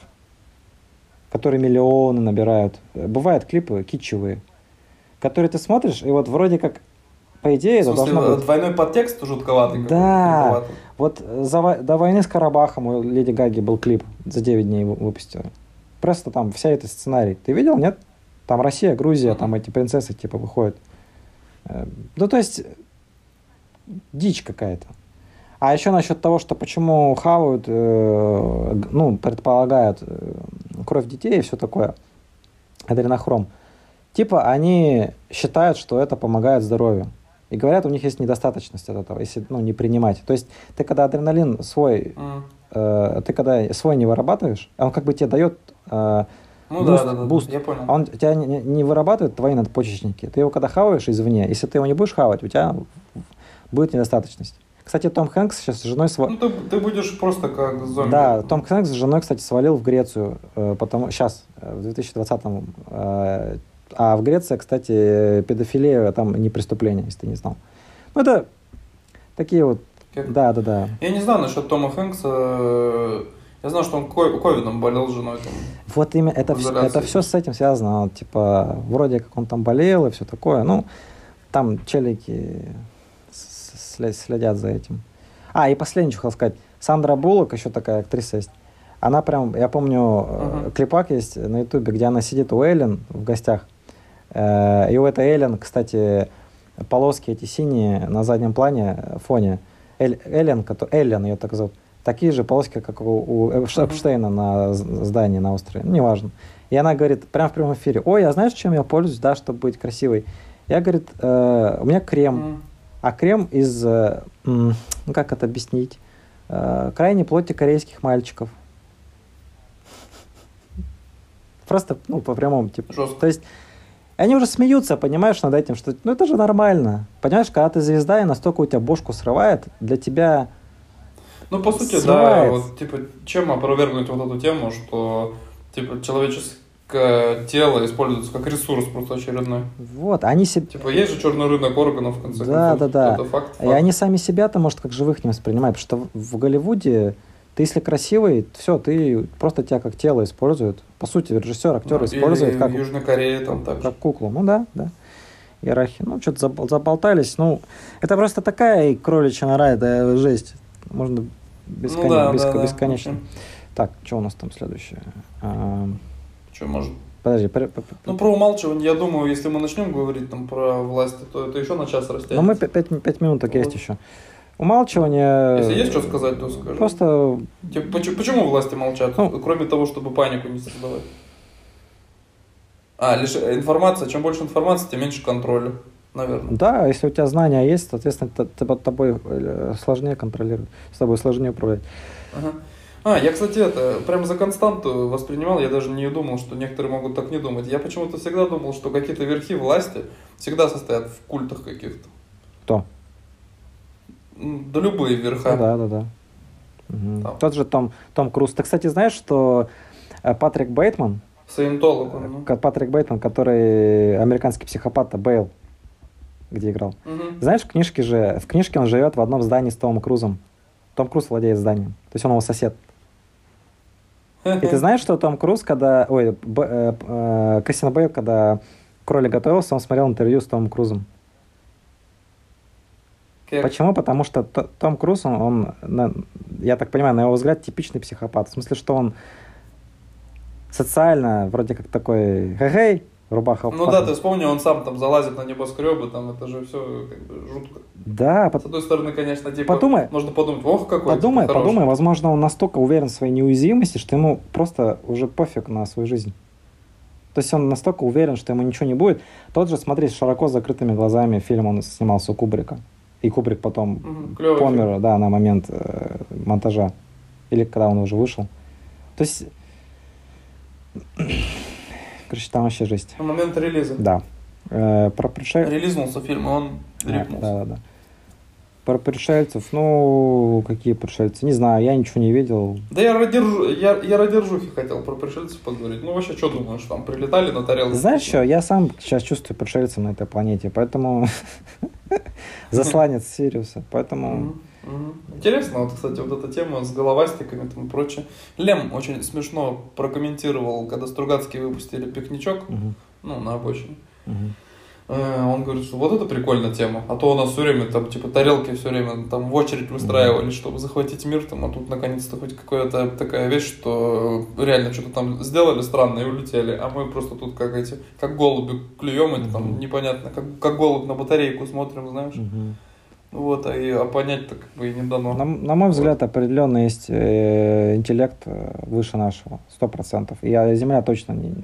которые миллионы набирают. Бывают клипы китчевые которые ты смотришь и вот вроде как по идее, это должно быть... двойной подтекст жутковатый. Да, вот за, до войны с Карабахом у Леди Гаги был клип, за 9 дней выпустил. Просто там вся эта сценарий. Ты видел, нет? Там Россия, Грузия, там эти принцессы типа выходят. Э, ну, то есть, дичь какая-то. А еще насчет того, что почему хавают, э, ну, предполагают э, кровь детей и все такое, адренохром. Типа они считают, что это помогает здоровью. И говорят, у них есть недостаточность от этого, если ну, не принимать. То есть ты когда адреналин свой, mm. э, ты когда свой не вырабатываешь, он как бы тебе дает э, ну, boost, да, да, да, boost. я понял. Он тебя не, не вырабатывает твои надпочечники. Ты его когда хаваешь извне, если ты его не будешь хавать, у тебя будет недостаточность. Кстати, Том Хэнкс сейчас с женой свалил. Ну, ты, ты будешь просто как зомби. Да, Том Хэнкс с женой, кстати, свалил в Грецию, э, потому сейчас, э, в 2020-м, э, а в Греции, кстати, педофилия там не преступление, если ты не знал. Ну, это такие вот... Как? Да, да, да. Я не знаю насчет Тома Хэнкса. Я знаю, что он ковидом болел с женой. Там, вот именно это, все, это все с этим связано. Типа, вроде как он там болел и все такое. Ну, там челики следят за этим. А, и последнее, что хотел сказать. Сандра Буллок, еще такая актриса есть. Она прям, я помню, uh-huh. клипак есть на ютубе, где она сидит у Эллен в гостях. Э, и у этой Эллен, кстати, полоски эти синие на заднем плане, э, фоне. Эль, Эллен, Эллен ее так зовут. Такие же полоски, как у, у Эпштейна на здании на острове. Ну, неважно. И она говорит, прямо в прямом эфире, ой, а знаешь, чем я пользуюсь, да, чтобы быть красивой? Я, говорит, э, у меня крем. Mm. А крем из, э, ну, как это объяснить, э, крайней плоти корейских мальчиков. Просто, ну, по прямому, типа. Жестко. То есть, они уже смеются, понимаешь, над этим, что ну это же нормально. Понимаешь, когда ты звезда, и настолько у тебя бошку срывает, для тебя Ну, по сути, срывает. да, вот, типа, чем опровергнуть вот эту тему, что, типа, человеческое тело используется как ресурс просто очередной. Вот, они себе... Типа, есть же черный рынок органов, в конце да, концов. Да, да, да. И они сами себя-то, может, как живых не воспринимают, потому что в Голливуде ты если красивый, все, ты просто тебя как тело используют. По сути, режиссер, актер ну, использует как, Южной Корее там так как куклу. Ну да, да. Иерархия. Ну, что-то заболтались. Ну, это просто такая кроличья нора, это жесть. Можно бескон... ну, да, беск... да, бесконечно. Да. Так, что у нас там следующее? А... Что, может? Подожди. При... Ну, про умалчивание, я думаю, если мы начнем говорить там про власть, то это еще на час растянется. Ну, мы пять, пять минут так вот. есть еще. Умалчивание... Если есть что сказать, то скажи. Просто... Типа, почему, почему власти молчат, ну, кроме того, чтобы панику не создавать? А, лишь информация, чем больше информации, тем меньше контроля, наверное. Да, если у тебя знания есть, соответственно, под тобой э, сложнее контролировать, с тобой сложнее управлять. Ага. А, я, кстати, это прям за константу воспринимал, я даже не думал, что некоторые могут так не думать. Я почему-то всегда думал, что какие-то верхи власти всегда состоят в культах каких-то. Кто? Да любые верха. да, да, да. Угу. Тот же Том, Том Круз. Ты, кстати, знаешь, что э, Патрик Бейтман, Саентолог он. Ну. Патрик Бейтман, который американский психопат Бейл, где играл. Угу. Знаешь, в книжке же, в книжке он живет в одном здании с Томом Крузом. Том Круз владеет зданием. То есть он его сосед. И ты знаешь, что Том Круз, когда... Ой, Б, э, э, Бейл, когда кролик готовился, он смотрел интервью с Томом Крузом. Как? Почему? Потому что Том Круз, он, он, я так понимаю, на его взгляд, типичный психопат. В смысле, что он социально вроде как такой хей рубаха. Ну да, ты вспомни, он сам там залазит на небоскребы, там это же все как бы жутко. Да. С одной стороны, конечно, типа, подумай, можно подумать, ох, какой Подумай, типа, подумай, возможно, он настолько уверен в своей неуязвимости, что ему просто уже пофиг на свою жизнь. То есть он настолько уверен, что ему ничего не будет. Тот же, смотри, с широко закрытыми глазами фильм он снимался у Кубрика. И Кубрик потом клёвый помер, фильм. да, на момент э, монтажа. Или когда он уже вышел. То есть, короче, там вообще жесть. На момент релиза. Да. Э, про пришельцев... Релизнулся фильм, и он дрипнулся. Да, да, да. Про пришельцев, ну, какие пришельцы? Не знаю, я ничего не видел. Да я ради, ржу- я, я ради ржухи хотел про пришельцев поговорить. Ну вообще, что думаешь, там прилетали на тарелке? Знаешь что, я сам сейчас чувствую пришельцем на этой планете, поэтому засланец Сириуса, поэтому... Интересно, вот, кстати, вот эта тема с головастиками и прочее. Лем очень смешно прокомментировал, когда Стругацкие выпустили пикничок, ну, на обочине. Э, Он говорит, что вот это прикольная тема. А то у нас все время там, типа, тарелки все время там в очередь выстраивали, чтобы захватить мир там, а тут наконец-то хоть какая-то такая вещь, что реально что-то там сделали странное и улетели, а мы просто тут как эти, как голуби клюем, и там непонятно, как, как голубь на батарейку смотрим, знаешь. Мгм. Вот, а, и, а понять-то как бы и не дано. На, на мой взгляд, определенно есть э, интеллект э, выше нашего, сто процентов. И а, Земля точно не...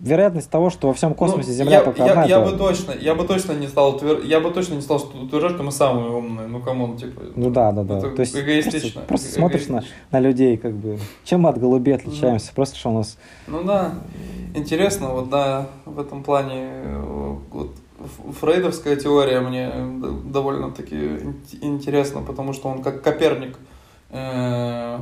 Вероятность того, что во всем космосе Ну, Земля я, только я, одна, я это- бы точно, я бы точно не стал утвер- я бы точно не стал что- утверждать, что мы самые умные. Ну come on, типа. Ну да, да, да. То есть эгоистично. Просто, просто смотришь на, Эгоистично. на людей, как бы. Чем мы от голубей отличаемся? Просто что у нас. Ну да, интересно, вот да, в этом плане э, вот, фрейдовская теория мне э, довольно-таки ин- интересна, потому что он как Коперник э,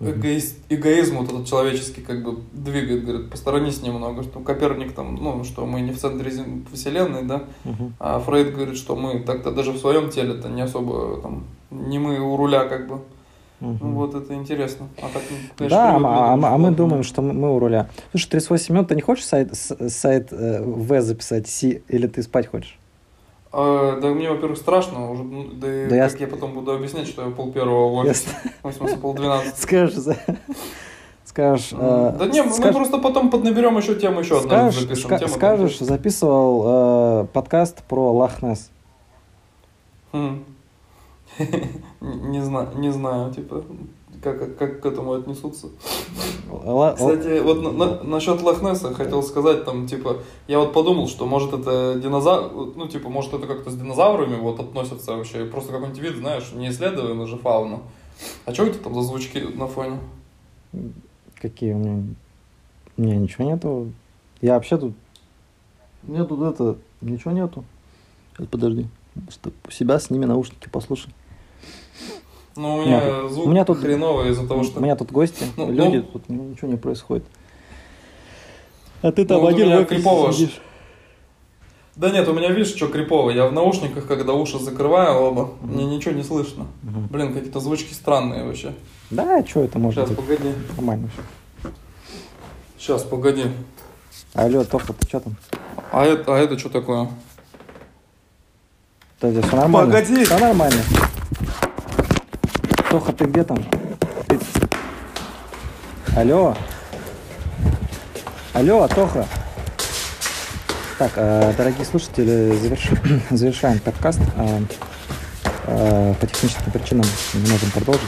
эгоист- эгоизм вот этот человеческий как бы двигает, говорит, посторонись немного, что Коперник там, ну, что мы не в центре вселенной, да, а Фрейд говорит, что мы так-то даже в своем теле-то не особо там, не мы у руля как бы. Мгм. Ну вот это интересно. А так, конечно, Да, а, а мы- а мы что- думаем, что мы, у руля. Слушай, 38 минут, ты не хочешь сайт, сайт э, В записать, Си, или ты спать хочешь? А, да мне, во-первых, страшно уже, ну, да, Да я как я... потом буду объяснять, что я пол первого в офис, Ясно. в смысле пол двенадцатого. Скажешь, скажешь... э, Да не, мы просто потом поднаберем еще тему, еще одну запишем. ска- тему скажешь, записывал э, подкаст про Лохнес. Хм. Не знаю, не знаю, типа, как, как к этому отнесутся. Ла- Кстати, вот на- на- насчет Лохнесса хотел сказать, там, типа, я вот подумал, что может это динозавр, ну, типа, может это как-то с динозаврами вот относится вообще, просто какой-нибудь вид, знаешь, не исследуемый же фауна. А что это там за звучки на фоне? Какие у меня... У меня ничего нету. Я вообще тут... Мне тут это... Ничего нету. Сейчас, подожди. Что, у себя сними наушники, послушай. Ну, у меня Нет, звук у меня тут- хреновый из-за того, что... У меня тут гости, Ну, люди, ну. тут ничего не происходит. А ты Ну, вот у меня офисе крипово сидишь. Да нет, у меня, видишь, что крипово. Я в наушниках, когда уши закрываю оба, Мгм. мне ничего не слышно. Мгм. Блин, какие-то звучки странные вообще. Да, что это может Сейчас, быть? погоди. Нормально все. Сейчас, погоди. Алло, Тоха, ты что там? А это, а это что такое? Да, все нормально. Погоди. Все нормально. Тоха, ты где там? Ты- Алло. Алло, Тоха. Так, э, дорогие слушатели, заверш- завершаем подкаст. Э, э, По техническим причинам не можем продолжить.